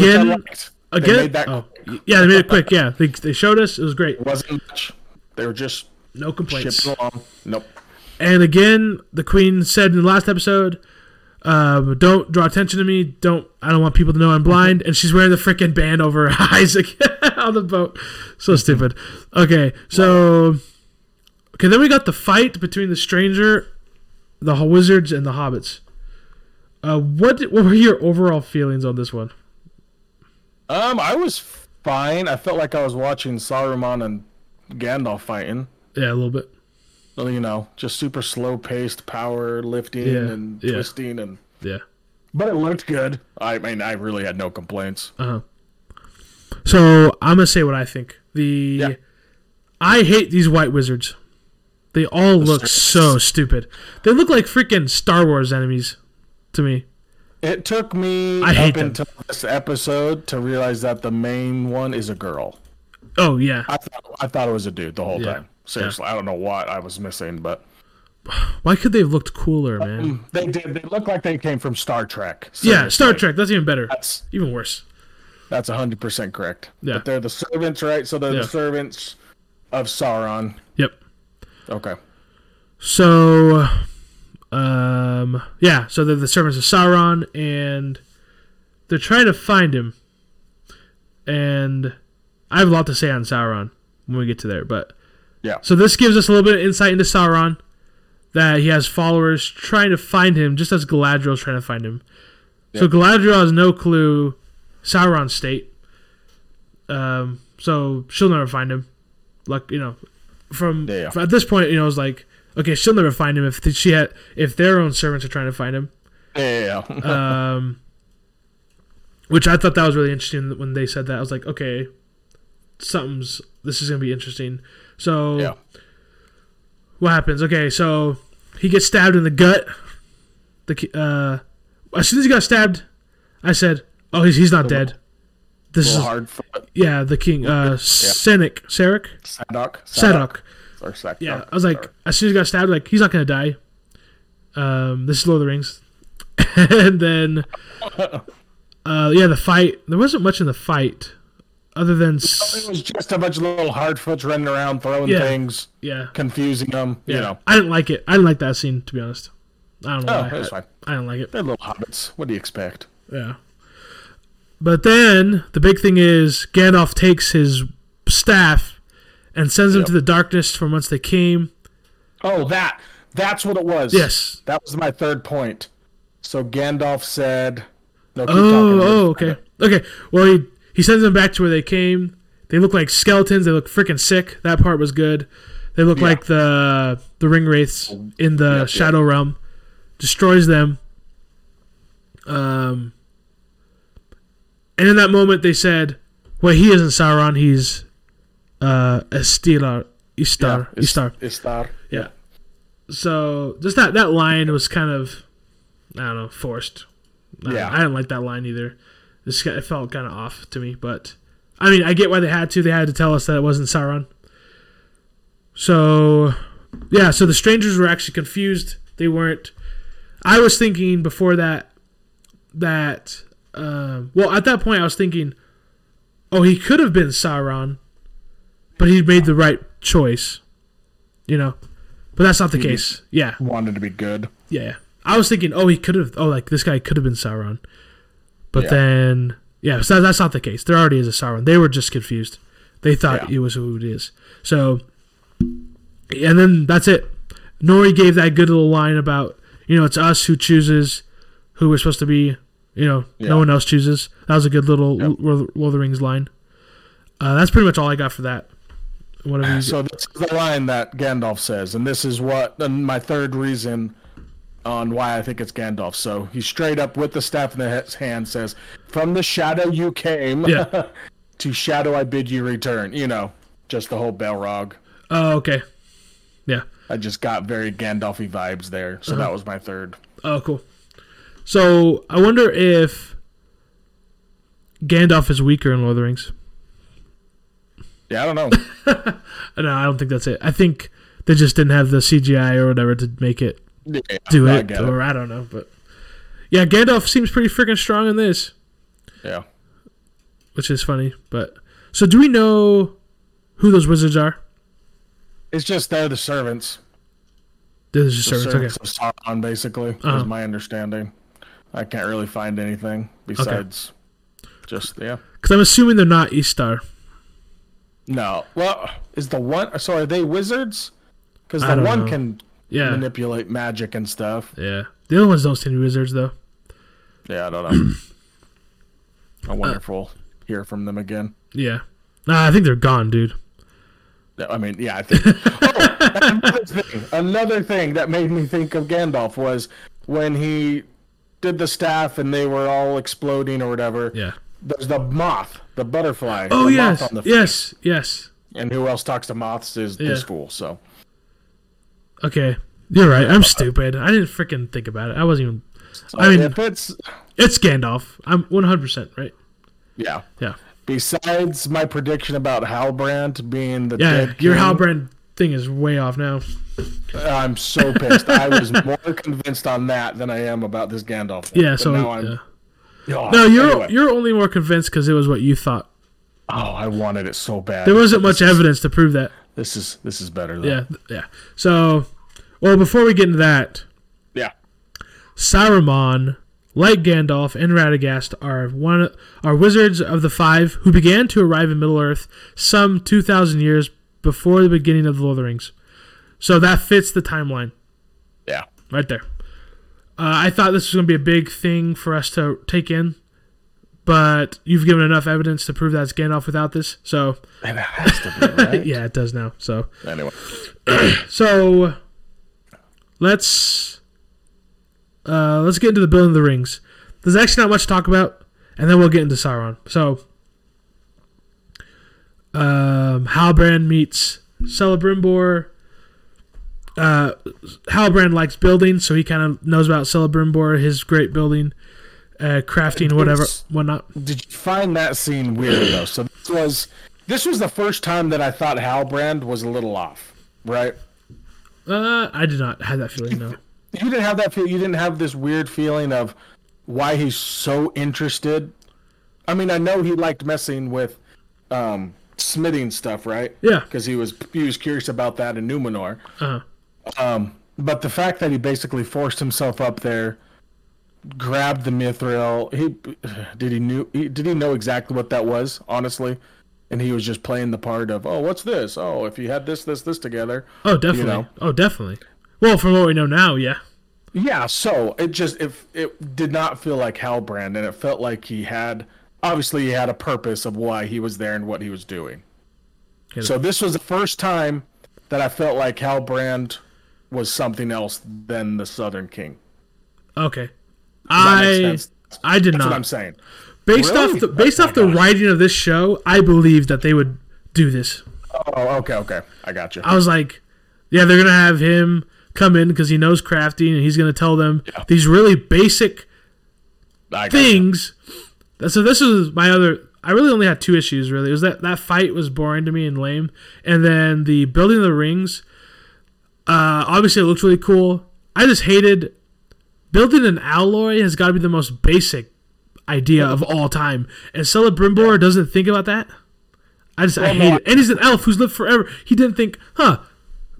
again. They oh, quick. yeah, they made it quick. Yeah, they, they showed us. It was great. It wasn't much. They were just No complaints. along. Nope. And again, the queen said in the last episode, um, "Don't draw attention to me. Don't. I don't want people to know I'm blind." And she's wearing the freaking band over her [LAUGHS] eyes again [LAUGHS] on the boat. So stupid. Okay, so okay, then we got the fight between the stranger, the wizards, and the hobbits. Uh, what what were your overall feelings on this one? Um, I was fine. I felt like I was watching Saruman and Gandalf fighting. Yeah, a little bit. Well, You know, just super slow paced power lifting Yeah, and yeah. twisting and Yeah. but it looked good. I mean, I really had no complaints. Uh huh. So I'm gonna say what I think. The Yeah. I hate these white wizards. They all look stupid. so stupid. They look like freaking Star Wars enemies to me. It took me I up hate them. until this episode to realize that the main one is a girl. Oh yeah. I thought I thought it was a dude the whole Yeah. time. Seriously, I don't know what I was missing, but Why could they have looked cooler, man? Mm, they did. They look like they came from Star Trek. Yeah, Star Trek. That's even better. That's Even worse. that's hundred percent correct. Yeah. But they're the servants, right? So they're Yeah. the servants of Sauron. Yep. Okay. So, um, yeah. So they're the servants of Sauron, and they're trying to find him. And I have a lot to say on Sauron when we get to there, but Yeah. So this gives us a little bit of insight into Sauron, that he has followers trying to find him, just as Galadriel's trying to find him. So Galadriel has no clue Sauron's state. Um, so she'll never find him. Like you know, from, Yeah, at this point, you know, it's like okay, she'll never find him if she had if their own servants are trying to find him. Yeah. [LAUGHS] Um, which I thought that was really interesting when they said that. I was like, okay, something's this is gonna be interesting. So Yeah. what happens? Okay, so he gets stabbed in the gut. The uh, as soon as he got stabbed, I said, "Oh, he's, he's not dead." This is hard yeah, the king, uh, Senec, Sarek, Sadok. Sadok. Or. Yeah, I was like, as soon as he got stabbed, like he's not gonna die. Um, this is Lord of the Rings, [LAUGHS] and then, [LAUGHS] uh, yeah, the fight. There wasn't much in the fight, other than It was just a bunch of little Harfoots running around, throwing Yeah. things, yeah, confusing them. yeah. You know. I didn't like it. I didn't like that scene to be honest. I don't know. Oh, why. it was I, fine. I didn't like it. They're little hobbits. What do you expect? Yeah. But then the big thing is Gandalf takes his staff and sends them Yep. to the darkness from whence they came. Oh, that. That's what it was. Yes. That was my third point. So Gandalf said. No, Oh, oh, okay. Okay. Well, he he sends them back to where they came. They look like skeletons. They look freaking sick. That part was good. They look Yeah. like the the ring wraiths in the Yep, Shadow Realm. Destroys them. Um. And in that moment, they said, "Well, he isn't Sauron. He's uh Estilar, Istar, Yeah, Istar." Istar. Yeah. So just that that line was kind of, I don't know, forced. I Yeah. know. I didn't like that line either. This it felt kind of off to me, but I mean, I get why they had to. They had to tell us that it wasn't Sauron. So, yeah. So the strangers were actually confused. They weren't. I was thinking before that that um, well at that point I was thinking, oh, he could have been Sauron, but he made the right choice. You know, but that's not the He case. Yeah, Wanted to be good. yeah. I was thinking, oh, he could have. Oh, like this guy could have been Sauron, but Yeah. then yeah, so that's not the case. There already is a Sauron. They were just confused. They thought Yeah. it was who it is. So, and then that's it. Nori gave that good little line about you know it's us who chooses who we're supposed to be. You know, Yeah. no one else chooses. That was a good little Yep. Lord Lord of the Rings line. Uh, that's pretty much all I got for that. Whatever you So this is the line that Gandalf says, and this is what and my third reason on why I think it's Gandalf. So he straight up with the staff in his hand says, "From the shadow you came, Yeah. [LAUGHS] to shadow I bid you return." You know, just the whole Balrog. Oh, okay. Yeah. I just got very Gandalfy vibes there, so Uh-huh. that was my third. Oh, cool. So I wonder if Gandalf is weaker in Lord of the Rings. Yeah, I don't know. [LAUGHS] No, I don't think that's it. I think they just didn't have the CGI or whatever to make it Yeah, do it, or I don't know. But yeah, Gandalf seems pretty freaking strong in this, Yeah. which is funny. But so, do we know who those wizards are? It's just they're the servants. They're just The servants. servants of Sauron, basically, Uh-huh. is my understanding. I can't really find anything besides just yeah. Because I'm assuming they're not Istar. No. Well, is the one? So are they wizards? Because the one know. can Yeah. manipulate magic and stuff. Yeah. The other ones don't seem to be wizards though. Yeah, I don't know. [CLEARS THROAT] I wonder if we'll hear from them again. Yeah. Nah, I think they're gone, dude. I mean, yeah, I think. [LAUGHS] oh, another thing, another thing that made me think of Gandalf was when he did the staff and they were all exploding or whatever. Yeah. There's the moth, the butterfly. Oh the yes. on the yes. Yes. And who else talks to moths is this Yeah. fool. So Okay. You're right. I'm uh, stupid. I didn't freaking think about it. I wasn't even. So I mean- if it's It's Gandalf. I'm 100% right. Yeah. Yeah. Besides my prediction about Halbrand being the Yeah, dead your king, Halbrand thing is way off now. I'm so pissed. I was [LAUGHS] more convinced on that than I am about this Gandalf. Thing. Yeah, But so now I'm. yeah. Oh, no, you're anyway. you're only more convinced because it was what you thought. Oh, I wanted it so bad. There wasn't much evidence to prove that. This is this is better. Though. Yeah, yeah. So, well, before we get into that, Yeah. Saruman, like Gandalf and Radagast, are one are wizards of the five who began to arrive in Middle Earth some two thousand years before the beginning of the Lord of the Rings. So that fits the timeline Yeah. right there. Uh, I thought this was going to be a big thing for us to take in, but you've given enough evidence to prove that it's Gandalf without this. So it has to be [LAUGHS] right. yeah, it does now. So Anyway. [CLEARS THROAT] so let's uh, let's get into the building of the rings. There's actually not much to talk about, and then we'll get into Sauron. So, um, Halbrand meets Celebrimbor. Uh, Halbrand likes building, so he kind of knows about Celebrimbor, his great building, uh, crafting, whatever, whatnot. Did you find that scene weird though? So this was this was the first time that I thought Halbrand was a little off, right? Uh, I did not have that feeling. No. You didn't have that feel. You didn't have this weird feeling of why he's so interested. I mean, I know he liked messing with um, smithing stuff, right? Yeah. Because he was he was curious about that in Numenor. Uh, Um, but the fact that he basically forced himself up there, grabbed the mithril, he did he knew he, did he know exactly what that was, honestly, and he was just playing the part of oh what's this oh if you had this this this together oh, definitely. know. Oh, definitely. Well, from what we know now, yeah. yeah so it just if it did not feel like Halbrand and it felt like he had obviously he had a purpose of why he was there and what he was doing. So this was the first time that I felt like Halbrand was something else than the Southern King. Okay. I? I did That's what not. I'm saying. Based Really? off the based Oh off the gosh. writing of this show, I believe that they would do this. Oh, okay, okay. I got you. I was like, yeah, they're gonna have him come in because he knows crafting, and he's gonna tell them Yeah. these really basic got you. things. So this is my other. I really only had two issues. Really, it was that that fight was boring to me and lame, and then the building of the rings. Uh, obviously, it looks really cool. I just hated building an alloy. Has got to be the most basic idea of all time, and Celebrimbor doesn't think about that. I just I hate it. And he's an elf who's lived forever. He didn't think, huh?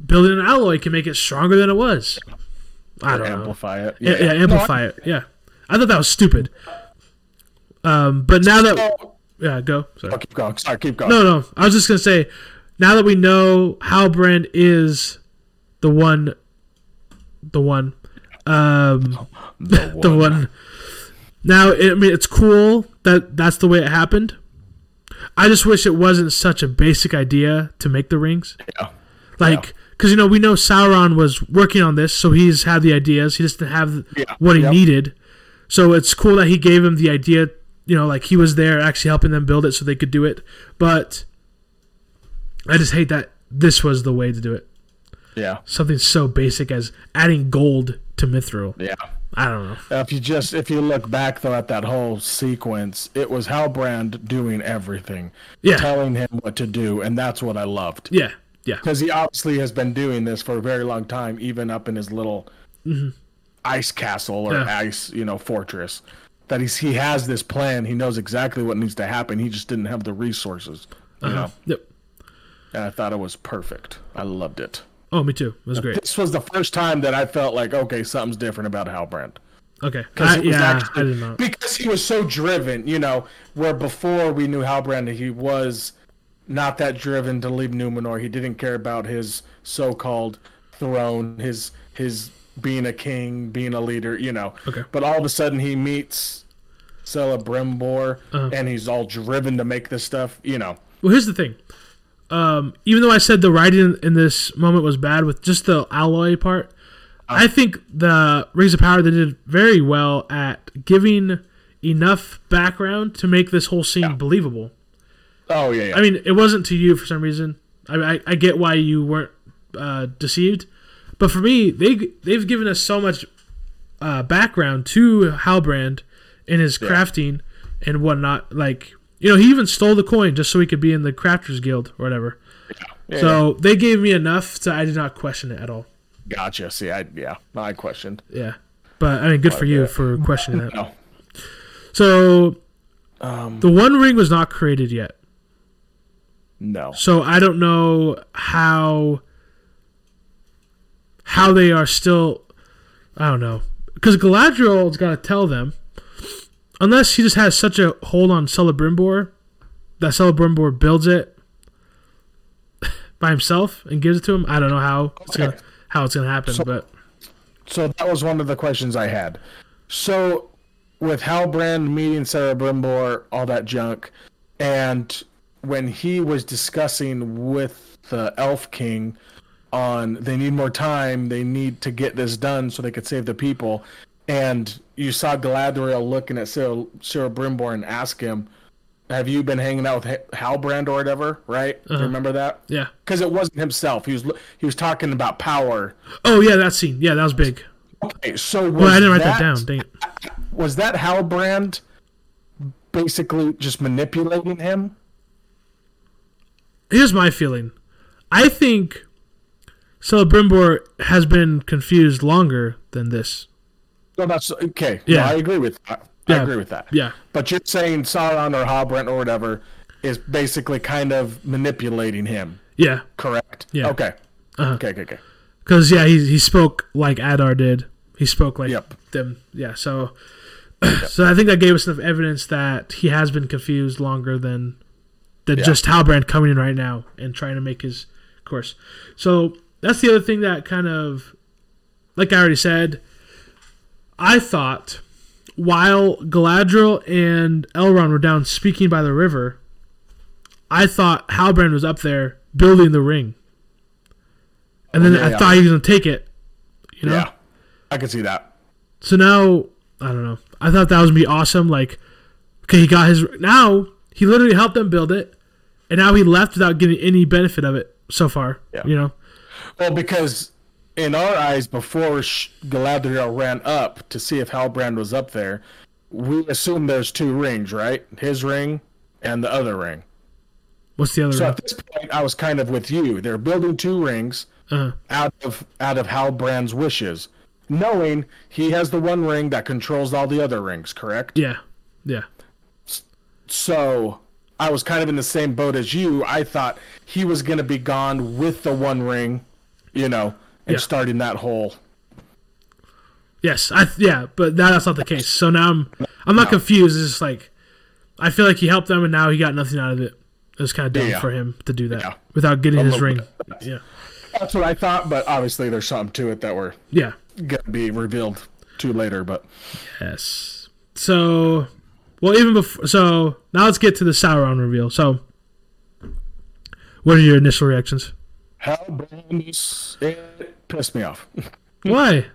Building an alloy can make it stronger than it was. I don't know. amplify it. Yeah, yeah, amplify it. Yeah, I thought that was stupid. Um, but now that yeah, go. Sorry. oh, keep going. Sorry, keep going. No, no. I was just gonna say, now that we know Halbrand is the one, the one, um, [LAUGHS] The [LAUGHS] the one. Now, I mean, it's cool that that's the way it happened. I just wish it wasn't such a basic idea to make the rings. Yeah. Like, because you know, we know Sauron was working on this, so he's had the ideas. He just didn't have Yeah, what he yep. needed. So it's cool that he gave him the idea. You know, like he was there actually helping them build it so they could do it. But I just hate that this was the way to do it. Yeah. Something so basic as adding gold to Mithril. Yeah. I don't know. If you just if you look back though at that whole sequence, it was Halbrand doing everything, Yeah. telling him what to do, and that's what I loved. Yeah, yeah, Because he obviously has been doing this for a very long time, even up in his little ice castle or Mm-hmm. Yeah. ice, you know, fortress. That he's he has this plan. He knows exactly what needs to happen. He just didn't have the resources. You Uh-huh. know, Yep. and I thought it was perfect. I loved it. Oh, me too. It was great. This was the first time that I felt like, okay, something's different about Halbrand. Okay. Because I, it was yeah, actually- I did not. Because he was so driven, you know, where before we knew Halbrand, he was not that driven to leave Numenor. He didn't care about his so-called throne, his his being a king, being a leader, you know. Okay. But all of a sudden, he meets Celebrimbor, Uh-huh. and he's all driven to make this stuff, you know. Well, here's the thing. Um, even though I said the writing in this moment was bad with just the alloy part, I think the Rings of Power they did very well at giving enough background to make this whole scene believable. Oh yeah, yeah. I mean, it wasn't to you for some reason. I, I, I get why you weren't uh, deceived, but for me, they they've given us so much uh, background to Halbrand in his Yeah. crafting and whatnot. Like, you know, he even stole the coin just so he could be in the Crafters Guild or whatever. Yeah, so they gave me enough so I did not question it at all. gotcha. See, I yeah, I questioned. Yeah. But I mean, good for you for questioning that. [LAUGHS] No. So Um, the One Ring was not created yet. no. So I don't know how how they are still. I don't know because Galadriel's got to tell them, unless he just has such a hold on Celebrimbor that Celebrimbor builds it [LAUGHS] by himself and gives it to him. I don't know how it's Okay. gonna how it's gonna happen, So- but So that was one of the questions I had. So with Halbrand meeting Celebrimbor, all that junk, and when he was discussing with the Elf King on they need more time, they need to get this done so they could save the people, and you saw Galadriel looking at Sarah, Celebrimbor and ask him, "Have you been hanging out with Ha- Halbrand or whatever?" Right? Do you Uh-huh. remember that? yeah. Because it wasn't himself. He was he was talking about power. Oh yeah, that scene. Yeah, that was big. Okay, so was Well, I didn't write that, down. Dang it. Was that Halbrand basically just manipulating him? here's my feeling. I think Celebrimbor has been confused longer than this. No, that's okay. No, Yeah. I agree with that. Yeah. I agree with that. Yeah. But you're saying Sauron or Halbrand or whatever is basically kind of manipulating him, Yeah. correct? Yeah. Okay. Uh-huh. Okay, okay, okay. Because, yeah, he, he spoke like Adar did. He spoke like Yep. them. Yeah. So, [CLEARS THROAT] so I think that gave us enough evidence that he has been confused longer than, than Yeah. just Halbrand coming in right now and trying to make his course. So that's the other thing that kind of, like I already said, I thought while Galadriel and Elrond were down speaking by the river, I thought Halbrand was up there building the ring. And then Oh, yeah, I yeah. thought he was going to take it. You know? Yeah. I can see that. So now, I don't know. I thought that was going to be awesome. Like, okay, he got his. Now, he literally helped them build it. And now he left without getting any benefit of it so far. Yeah. You know? Well, because in our eyes, before Galadriel ran up to see if Halbrand was up there, we assume there's two rings, right? His ring and the other ring. What's the other So ring? at this point, I was kind of with you. They're building two rings Uh, out of out of Halbrand's wishes, knowing he has the one ring that controls all the other rings. Correct. yeah. Yeah. So I was kind of in the same boat as you. I thought he was going to be gone with the one ring, you know, and Yeah. starting that whole. Yes, I yeah, but that, that's not the case. So now I'm I'm not confused. It's just like I feel like he helped them, and now he got nothing out of it. It was kind of dumb Yeah. for him to do that Yeah. without getting his ring. bit. Yeah, That's what I thought, but obviously there's something to it that we're yeah, going to be revealed to later. But yes. So, well, even before, so now let's get to the Sauron reveal. So, what are your initial reactions? Halbrand is- it pissed me off. [LAUGHS] Why?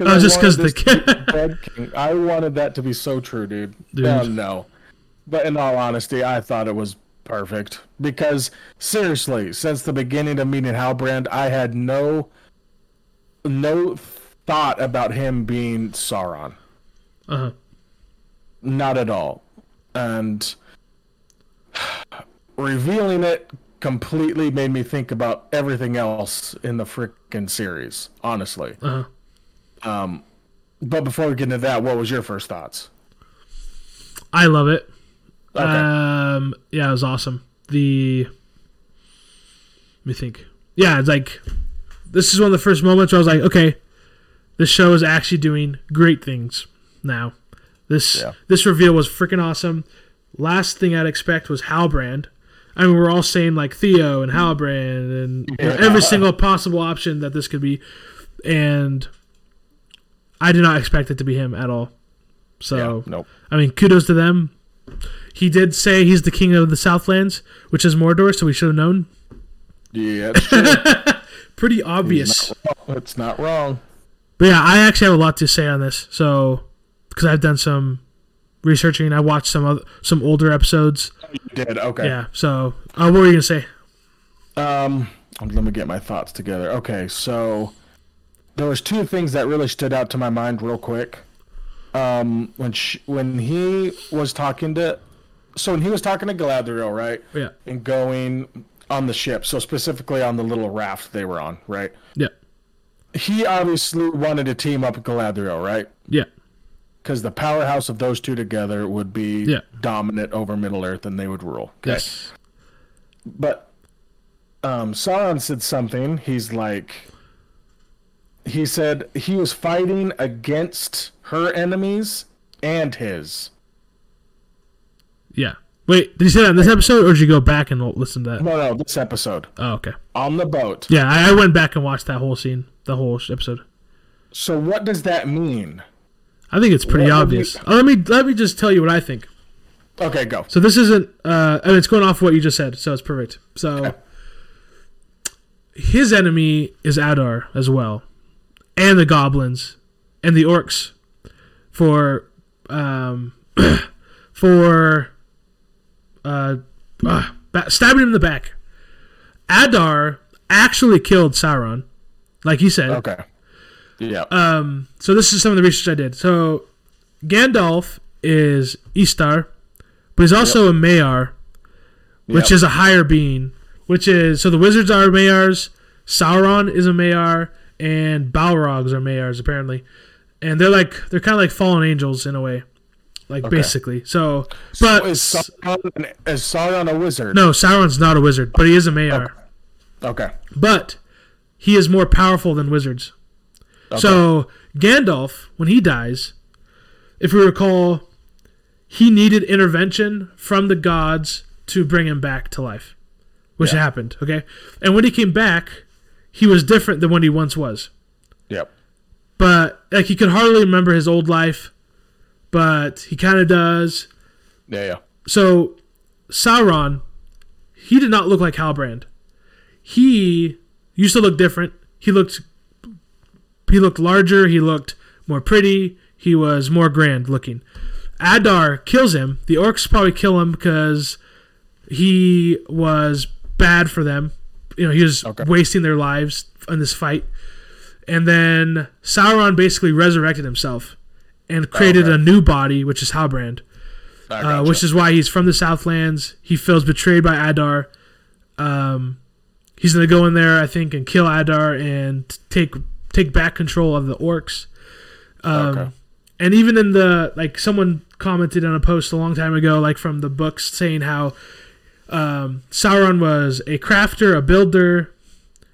Oh, I just because the this to be [LAUGHS] Dead King. I wanted that to be so true, dude. Dude. Oh, no. But in all honesty, I thought it was perfect. Because, seriously, since the beginning of meeting Halbrand, I had no no thought about him being Sauron. uh huh. Not at all. And [SIGHS] revealing it completely made me think about everything else in the frickin' series, honestly. uh Um, but before we get into that, what was your first thoughts? I love it. Okay. Um, yeah, it was awesome. The let me think. Yeah, it's like this is one of the first moments where I was like, okay, this show is actually doing great things now. This Yeah. this reveal was freaking awesome. Last thing I'd expect was Halbrand. I mean, we're all saying like Theo and Halbrand and you know, Yeah. every single possible option that this could be, and I did not expect it to be him at all. So yeah, nope. I mean, kudos to them. He did say he's the king of the Southlands, which is Mordor, so we should have known. Yeah. [LAUGHS] Pretty obvious. it's not wrong. But yeah, I actually have a lot to say on this. So, because I've done some researching, I watched some other, some older episodes. You did okay. Yeah. So, uh, what were you gonna say? Um, let me get my thoughts together. Okay, so there was two things that really stood out to my mind real quick. um, when she, when he was talking to, so when he was talking to Galadriel, right? Yeah. And going on the ship, so specifically on the little raft they were on, right? Yeah. He obviously wanted to team up with Galadriel, right? Yeah. Because the powerhouse of those two together would be Yeah. dominant over Middle Earth, and they would rule. Okay? Yes. But um, Sauron said something. He's like, he said he was fighting against her enemies and his. Yeah. Wait, did you say that in this episode, or did you go back and listen to that? No, no, this episode Oh, okay. on the boat. Yeah, I, I went back and watched that whole scene, the whole episode. So what does that mean? I think it's pretty What obvious. you- Oh, let me let me just tell you what I think. Okay, go. So this isn't. Uh, mean, it's going off what you just said, so it's perfect. So his enemy is Adar as well, and the goblins, and the orcs, for um, [CLEARS THROAT] for uh, uh, stabbing him in the back. Adar actually killed Sauron, like he said. Okay. Yeah. Um, so this is some of the research I did. So Gandalf is Istar, but he's also a Maiar, which Yep. is a higher being. Which is so the wizards are Maiars, Sauron is a Maiar, and Balrogs are Maiars apparently, and they're like they're kind of like fallen angels in a way, like Okay. basically. So, but is Sauron, is Sauron a wizard? no, Sauron's not a wizard, but he is a Maiar. Okay. But he is more powerful than wizards. Okay. So Gandalf, when he dies, if we recall, he needed intervention from the gods to bring him back to life, which Yeah. happened. Okay, and when he came back, he was different than what he once was. Yep. But like he could hardly remember his old life, but he kind of does. Yeah, yeah. So Sauron, he did not look like Halbrand. He used to look different. He looked he looked larger, he looked more pretty, he was more grand looking. Adar kills him. The orcs probably kill him because he was bad for them. You know, he was Okay. wasting their lives in this fight. And then Sauron basically resurrected himself and created Okay. a new body, which is Halbrand I uh, which is why he's from the Southlands. He feels betrayed by Adar. Um, he's gonna go in there, I think, and kill Adar and take take back control of the orcs. Um, Okay. And even in the like, someone commented on a post a long time ago, like from the books, saying how um, Sauron was a crafter, a builder.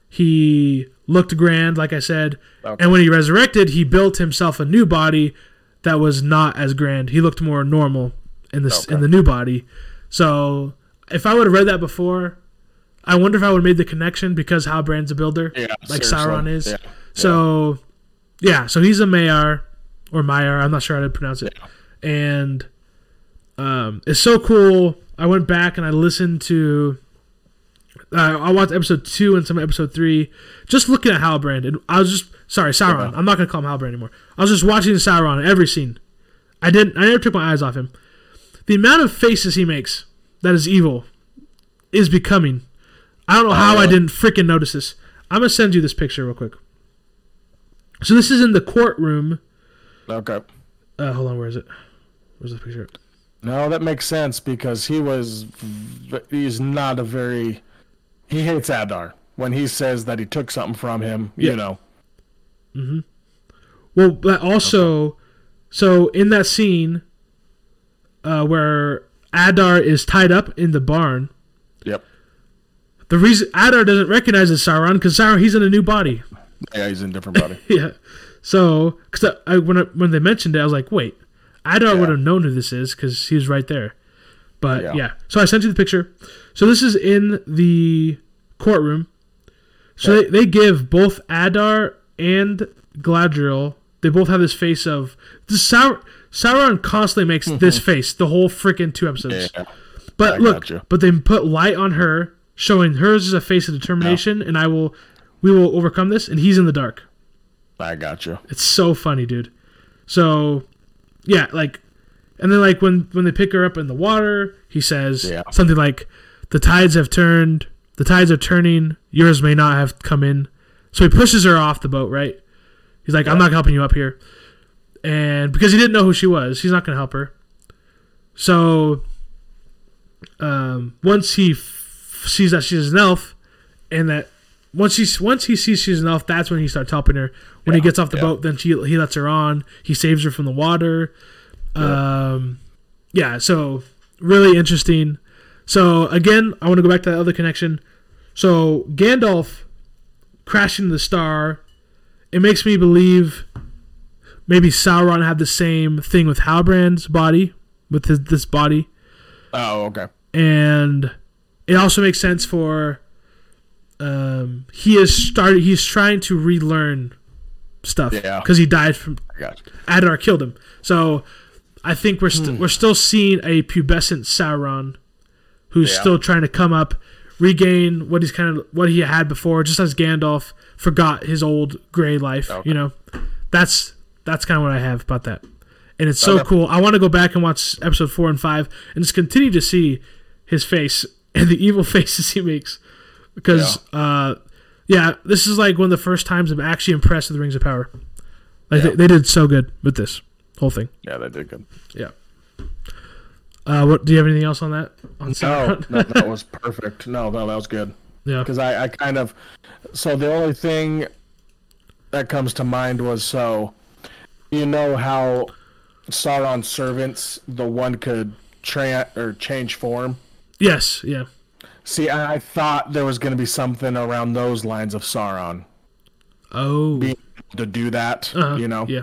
He looked grand, like I said, Okay. and when he resurrected, he built himself a new body that was not as grand. He looked more normal in this Okay. in the new body. So if I would have read that before, I wonder if I would have made the connection because Halbrand's a builder, Yeah, like seriously. Sauron is. Yeah. So yeah, so he's a Mayar or Mayar. I'm not sure how to pronounce it. And um, it's so cool. I went back and I listened to. Uh, I watched episode two and some episode three, just looking at Halbrand, and I was just sorry Sauron. Okay. I'm not gonna call him Halbrand anymore. I was just watching Sauron in every scene. I didn't. I never took my eyes off him. The amount of faces he makes that is evil is becoming. I don't know how I didn't freaking notice this. I'm gonna send you this picture real quick. So this is in the courtroom. Okay. Uh, hold on, where is it? Where's the picture? No, that makes sense because he was. He's not a very he hates Adar when he says that he took something from him, Yeah. you know. Mm-hmm. Well, but also, so in that scene, uh, where Adar is tied up in the barn. The reason Adar doesn't recognize it's Sauron because Sauron he's in a new body. Yeah, he's in a different body. [LAUGHS] yeah. So, because I, when I, when they mentioned it, I was like, wait, Adar Yeah. would have known who this is because he was right there. But yeah. Yeah. so I sent you the picture. So this is in the courtroom. So Yeah. they, they give both Adar and Galadriel. They both have this face of the Sau- Sauron constantly makes mm-hmm. this face the whole freaking two episodes. Yeah. But I look, but they put light on her, showing hers is a face of determination, and I will, we will overcome this. And he's in the dark. I got you. It's so funny, dude. So, yeah, like, and then like when when they pick her up in the water, he says Yeah. something like, "The tides have turned. The tides are turning. Yours may not have come in." So he pushes her off the boat. Right? He's like, "I'm not helping you up here." and because he didn't know who she was, he's not going to help her. So um, once he sees that she's an elf, and that once he once he sees she's an elf, that's when he starts helping her. When he gets off the yeah. boat, then she he lets her on. He saves her from the water. Um, yeah, so really interesting. So again, I want to go back to that other connection. So Gandalf crashing the star, it makes me believe maybe Sauron had the same thing with Halbrand's body, with his, this body, Oh, okay. and it also makes sense for um, he is started. He's trying to relearn stuff Yeah. because he died from. Adar killed him. So I think we're Hmm. st- we're still seeing a pubescent Sauron who's Yeah. still trying to come up, regain what he's kind of what he had before, just as Gandalf forgot his old gray life. Okay. You know, that's that's kind of what I have about that. And it's so Okay. cool. I want to go back and watch episode four and five and just continue to see his face and the evil [LAUGHS] faces he makes. Because, uh, yeah, this is like one of the first times I'm actually impressed with the Rings of Power. Like Yeah. they, they did so good with this whole thing. Yeah, they did good. Yeah. Uh, what do you have anything else on that? On No, no, that [LAUGHS] was perfect. No, no, that was good. yeah. Because I, I kind of. So the only thing that comes to mind was so. You know how Sauron's servants, the one could tra- or change form? Yes. Yeah. See, I, I thought there was going to be something around those lines of Sauron Oh. being able to do that, Uh-huh. you know? Yeah.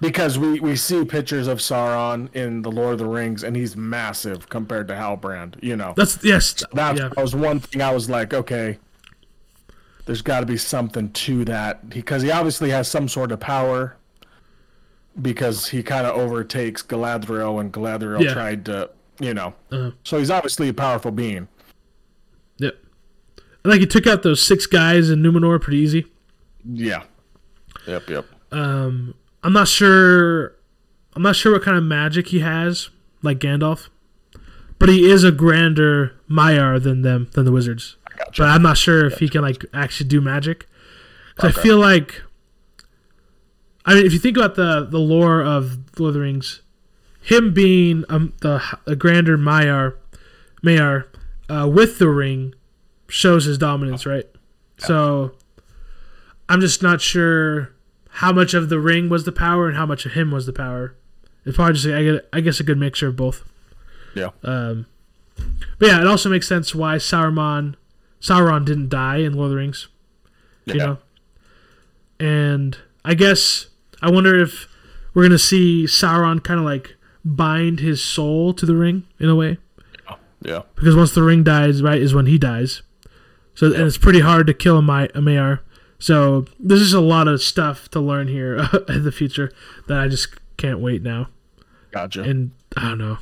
Because we, we see pictures of Sauron in The Lord of the Rings, and he's massive compared to Halbrand, you know? That's yes. That yeah. was one thing I was like, okay, there's got to be something to that because he obviously has some sort of power because he kind of overtakes Galadriel and Galadriel Yeah. tried to, you know. Uh-huh. So he's obviously a powerful being. Yep. And like he took out those six guys in Numenor pretty easy. Yeah. Yep. Yep. Um, I'm not sure. I'm not sure what kind of magic he has, like Gandalf, but he is a grander Maiar than them than the wizards. Gotcha. But I'm not sure if he can like actually do magic. Because I feel like, I mean, if you think about the the lore of Lord of the Rings, him being um, the a grander Maiar, Maiar, uh, with the ring, shows his dominance, right? So, I'm just not sure how much of the ring was the power and how much of him was the power. It's probably just I get I guess a good mixture of both. Yeah. Um, but yeah, it also makes sense why Sauron Sauron didn't die in Lord of the Rings. Yeah. You know, and I guess I wonder if we're gonna see Sauron kind of like bind his soul to the ring in a way oh, Yeah. because once the ring dies, right, is when he dies. So and it's pretty hard to kill a, Ma- a Maiar. So there's just a lot of stuff to learn here [LAUGHS] in the future that I just can't wait now. Gotcha. And I don't know,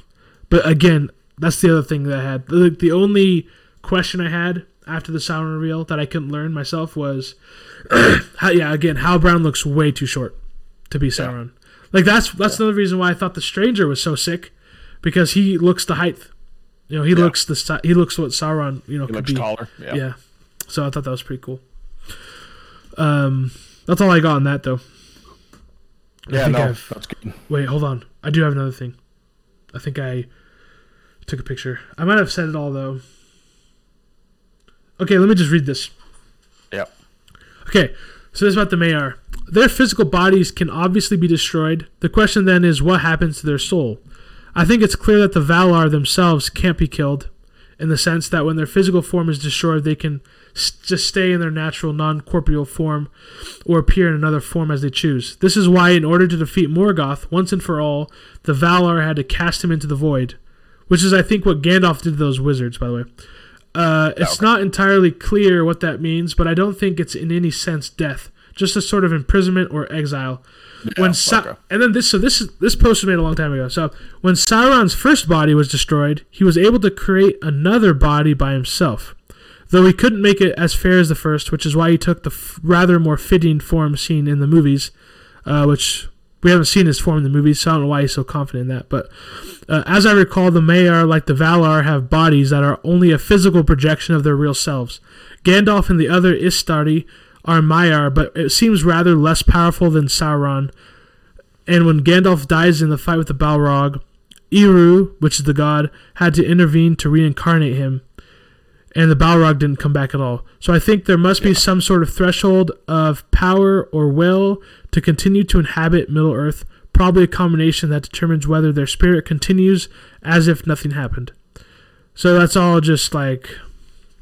but again, that's the other thing that I had. The, the only question I had after the Sauron reveal that I couldn't learn myself was, [CLEARS THROAT] how, yeah, again, Halbrand looks way too short to be Sauron. Like that's that's another reason why I thought the Stranger was so sick, because he looks the height. You know, he Yeah. looks the he looks what Sauron you know he could looks be. taller. Yeah. Yeah. So I thought that was pretty cool. Um, that's all I got on that though. Yeah. No, I've- that's good. Wait, hold on. I do have another thing. I think I took a picture. I might have said it all though. Okay, let me just read this. Yeah. Okay, so this is about the Maiar. Their physical bodies can obviously be destroyed. The question then is what happens to their soul? I think it's clear that the Valar themselves can't be killed, in the sense that when their physical form is destroyed, they can just stay in their natural non corporeal form or appear in another form as they choose. This is why, in order to defeat Morgoth once and for all, the Valar had to cast him into the void, which is, I think, what Gandalf did to those wizards, by the way. Uh, it's okay. not entirely clear what that means, but I don't think it's in any sense death, just a sort of imprisonment or exile. when Sa- and then this so this this post was made a long time ago. So when Sauron's first body was destroyed, he was able to create another body by himself. Though he couldn't make it as fair as the first, which is why he took the f- rather more fitting form seen in the movies, uh, which we haven't seen his form in the movies, so I don't know why he's so confident in that. But uh, as I recall, the Maiar, like the Valar, have bodies that are only a physical projection of their real selves. Gandalf and the other Istari are Maiar, but it seems rather less powerful than Sauron. And when Gandalf dies in the fight with the Balrog, Eru, which is the god, had to intervene to reincarnate him, and the Balrog didn't come back at all. So I think there must be some sort of threshold of power or will to continue to inhabit Middle Earth, probably a combination that determines whether their spirit continues as if nothing happened. So that's all just like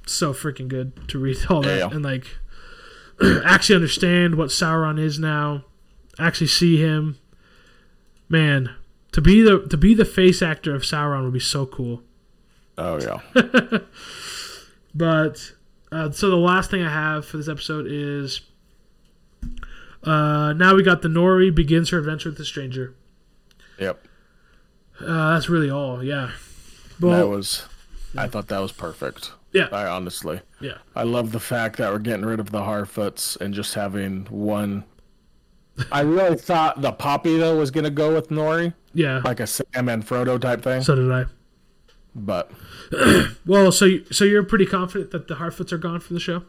so freaking good to read all that Yeah. and like [CLEARS THROAT] actually understand what Sauron is now, actually see him. Man, to be the to be the face actor of Sauron would be so cool. Oh yeah. [LAUGHS] But uh, so the last thing I have for this episode is uh, now we got the Nori begins her adventure with the stranger. yep. Uh, that's really all. Yeah. that Well, was. I thought that was perfect. Yeah, I honestly. yeah, I love the fact that we're getting rid of the Harfoots and just having one. I really thought the Poppy though was gonna go with Nori, yeah. like a Sam and Frodo type thing, So did I. but [CLEARS THROAT] Well, so you, so you're pretty confident that the Harfoots are gone from the show,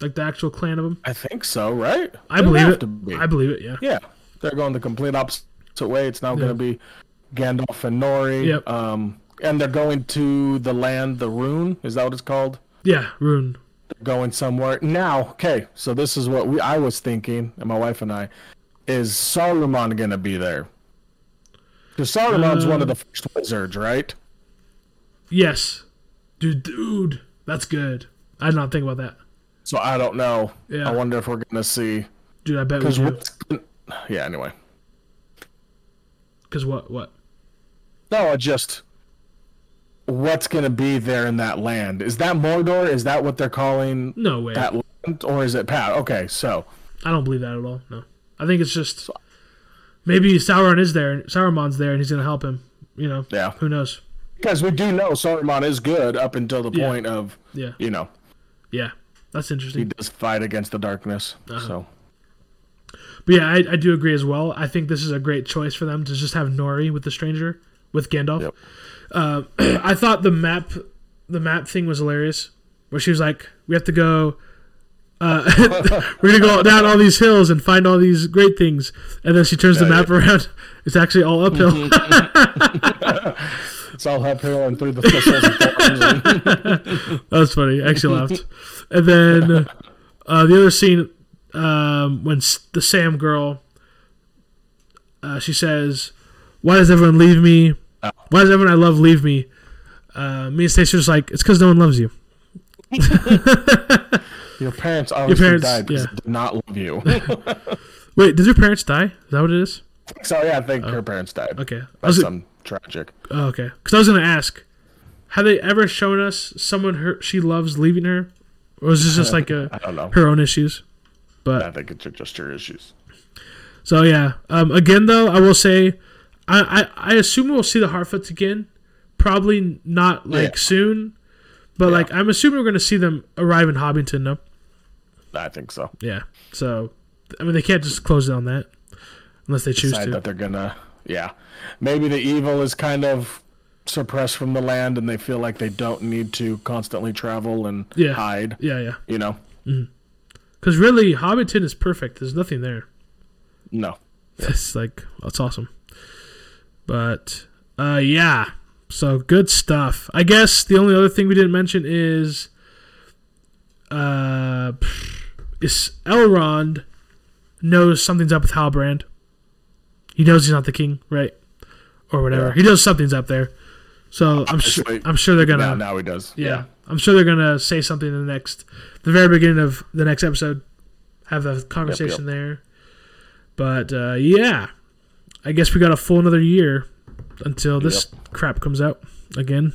like the actual clan of them. I think so, right? I They believe it. to be. I believe it. Yeah. Yeah, they're going the complete opposite way. It's now Yeah. to be Gandalf and Nori. Yep. Um, and they're going to the land, the Rhûn. Is that what it's called? Yeah. Rhûn. Going somewhere now. Okay, so this is what we I was thinking, and my wife and I, is Saruman going to be there? Because Saruman's one of the um, first wizards, right? Yes. Dude, dude, that's good. I did not think about that. So I don't know. Yeah. I wonder if we're going to see. Dude, I bet we do. yeah. Anyway, Because what? What? no, I just. What's going to be there in that land? Is that Mordor? Is that what they're calling No way. that land, or is it Pat? Okay, so I don't believe that at all. No. I think it's just maybe Sauron is there. Sauron's there, and he's gonna help him. You know. yeah, Who knows? because we do know Saruman is good up until the Yeah. point of Yeah. you know Yeah. That's interesting. he does fight against the darkness. Uh-huh. So But yeah, I, I do agree as well. I think this is a great choice for them to just have Nori with the stranger with Gandalf. Yep. Uh, [CLEARS THROAT] I thought the map, the map thing was hilarious, where she was like, "We have to go. Uh, [LAUGHS] we're gonna go down all these hills and find all these great things," and then she turns the Yeah, map around. [LAUGHS] It's actually all uphill. it's all uphill and through the thistles and [LAUGHS] That was funny. I actually laughed. And then uh, the other scene um, when S- the Sam girl, uh, she says, "Why does everyone leave me? Oh. Why does everyone I love leave me?" Uh, me and Stacey was like, "It's because no one loves you." [LAUGHS] your parents obviously parents, died because yeah. they did not love you. [LAUGHS] Wait, did your parents die? Is that what it is? so yeah, I think her parents died. Oh. Okay. that's some tragic. oh, okay. Because I was gonna ask, have they ever shown us someone her she loves leaving her, or is this just like a [LAUGHS] I don't know. her own issues? But I think it's just her issues. So yeah. Um, again, though, I will say, I, I I assume we'll see the Harfoots again. Probably not like Yeah. soon, but like I'm assuming we're gonna see them arrive in Hobbiton. No. I think so. Yeah. So, I mean, they can't just close it on that unless they choose Decide to. that they're gonna. Yeah, maybe the evil is kind of suppressed from the land, and they feel like they don't need to constantly travel and Yeah. hide. Yeah, yeah. You know. Mm-hmm. Because really, Hobbiton is perfect. There's nothing there. No. [LAUGHS] It's like that's awesome. But uh, yeah. So good stuff. I guess the only other thing we didn't mention is uh is Elrond knows something's up with Halbrand. He knows he's not the king, right? Or whatever. Yeah. He knows something's up there. So I'm sure I'm sure they're gonna Now, now he does. yeah. I'm sure they're gonna say something in the next, the very beginning of the next episode, have a conversation there. But uh, yeah, I guess we got a full another year until this crap comes out again.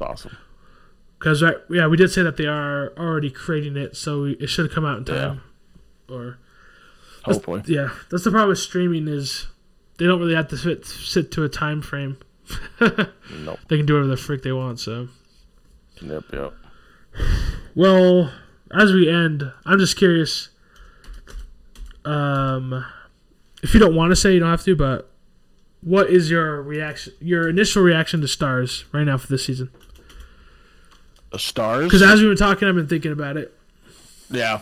Awesome. Because right, yeah, we did say that they are already creating it, so we, it should come out in time. Or Hopefully. yeah, that's the problem with streaming is they don't really have to sit, sit to a time frame. [LAUGHS] Nope. They can do whatever the frick they want. So. Yep. Yep. Well, as we end, I'm just curious. Um, if you don't want to say, you don't have to. But what is your reaction? Your initial reaction to Stars right now for this season? The stars. Because as we were talking, I've been thinking about it. Yeah.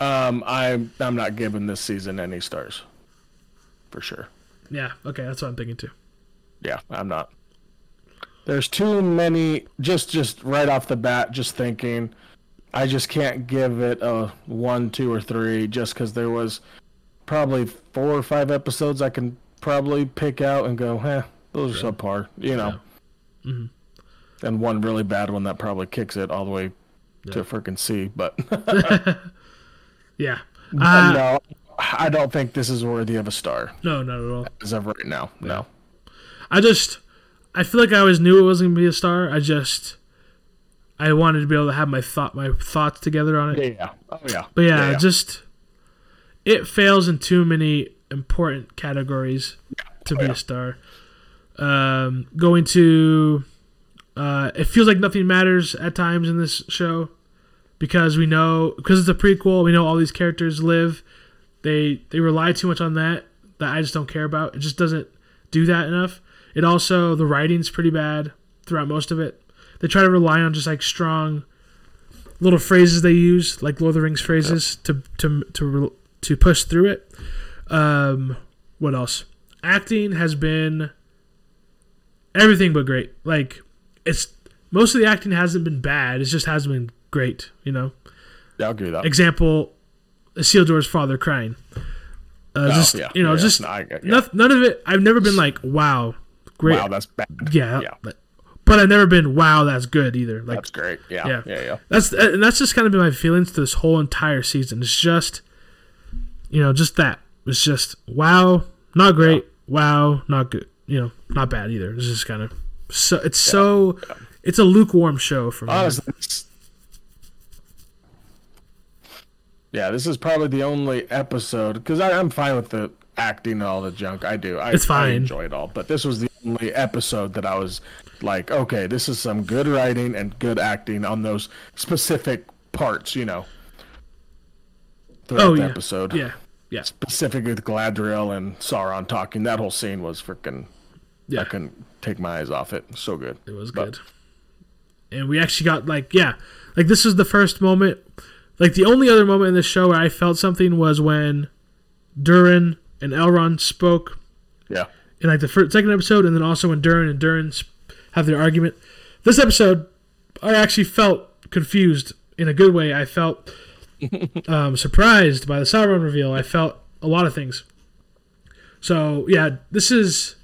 Um, I'm I'm not giving this season any stars. for sure. Yeah. Okay, that's what I'm thinking too. Yeah, I'm not. There's too many. Just just right off the bat, just thinking, I just can't give it a one, two, or three, just because there was probably four or five episodes I can probably pick out and go, eh, those are subpar, you know. Mhm. And one really bad one that probably kicks it all the way Yeah. to freaking C. But [LAUGHS] Yeah. Uh, no, I don't think this is worthy of a star no, not at all. as of right now. No. I just, I feel like I always knew it wasn't gonna be a star. I just, I wanted to be able to have my thought, my thoughts together on it. Yeah, yeah. Oh yeah. But yeah, yeah. just it fails in too many important categories to be Oh, yeah. a star. Um, going to, uh, it feels like nothing matters at times in this show because we know because it's a prequel. We know all these characters live. They they rely too much on that that I just don't care about. It just doesn't do that enough. It also the writing's pretty bad throughout most of it. They try to rely on just like strong little phrases they use, like Lord of the Rings phrases, to to to to push through it. Um, what else? Acting has been everything but great. Like it's most of the acting hasn't been bad. It just hasn't been great. You know. Yeah, I'll agree that. Example: Isildur's father crying. Uh, Oh, just yeah, you know, yeah. just No, I- yeah. noth- none of it. I've never been like, wow, great. Wow, that's bad. yeah, yeah. But, but I've never been, wow, that's good either. Like That's great. Yeah, Yeah. yeah, yeah. That's and that's just kind of been my feelings this whole entire season. It's just, you know, just that. It's just wow, not great. Wow, not good. You know, not bad either. It's just kind of so. It's so. It's a lukewarm show for me. Honestly, yeah, this is probably the only episode because I'm fine with the acting and all the junk. I do. I, It's fine. I enjoy it all, but this was the only episode that I was like, okay, this is some good writing and good acting on those specific parts. You know, throughout oh the yeah, episode. yeah, yeah, Specifically with Galadriel and Sauron talking, that whole scene was freaking. yeah. I couldn't take my eyes off it. So good. It was But- good. And we actually got like yeah, like this was the first moment. Like the only other moment in the show where I felt something was when Durin and Elrond spoke Yeah. in like the first, second episode, and then also when Durin and Durin have their argument. This episode, I actually felt confused in a good way. I felt [LAUGHS] um, surprised by the Sauron reveal. I felt a lot of things. So yeah, this is.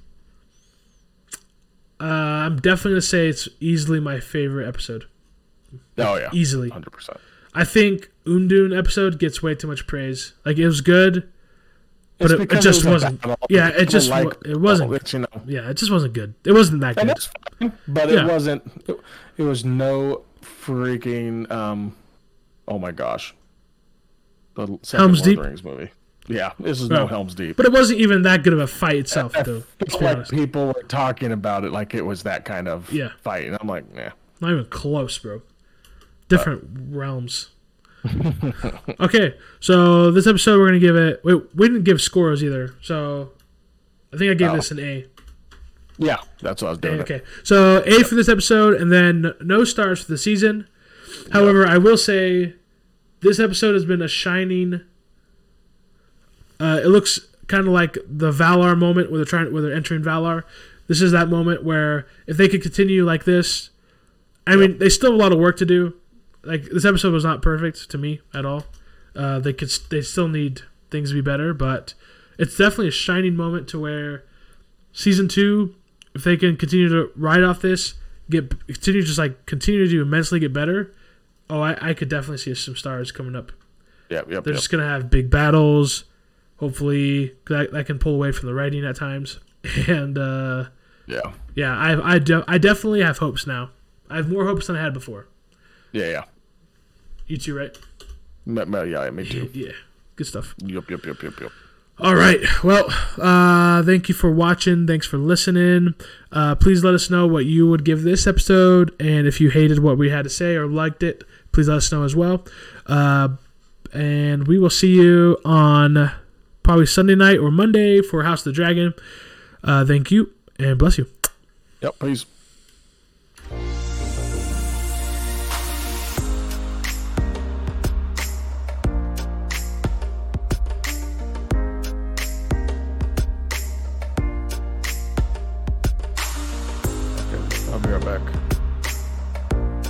Uh, I'm definitely gonna say it's easily my favorite episode. Oh yeah. Easily, Hundred percent. I think Udûn episode gets way too much praise. Like it was good, but it, it just wasn't. Yeah, it just wa- it wasn't. You know, Yeah, it just wasn't good. It wasn't that and good. fine, but Yeah. it wasn't. It, it was no freaking. um Oh my gosh, the Helm's Deep? Rings movie. Yeah, this is no Oh. Helm's Deep. But it wasn't even that good of a fight itself, though. Feel like people were talking about it like it was that kind of Yeah. fight, and I'm like, nah. Not even close, bro. Different realms. [LAUGHS] okay, so this episode we're gonna give it. Wait, we didn't give scores either. So I think I gave Oh. this an A. Yeah, that's what I was doing. Okay, so A for this episode, and then no stars for the season. However, I will say this episode has been a shining. Uh, it looks kind of like the Valar moment where they're trying, where they're entering Valar. This is that moment where if they could continue like this, I mean, they still have a lot of work to do. Like this episode was not perfect to me at all. Uh, they could, they still need things to be better, but it's definitely a shining moment to where season two if they can continue to ride off this, get continue just like continue to do immensely get better. Oh, I, I could definitely see some stars coming up. Yep, yep, They're yep. just gonna have big battles. Hopefully, that, that can pull away from the writing at times. [LAUGHS] And uh, Yeah, yeah, I I, de- I definitely have hopes now. I have more hopes than I had before. yeah, yeah. You too, right? Yeah, me [LAUGHS] too. Yeah, good stuff. Yep, yep, yep, yep, yep. All right. Well, uh, thank you for watching. Thanks for listening. Uh, please let us know what you would give this episode, and if you hated what we had to say or liked it, please let us know as well. Uh, and we will see you on probably Sunday night or Monday for House of the Dragon. Uh, thank you and bless you. Yep, please.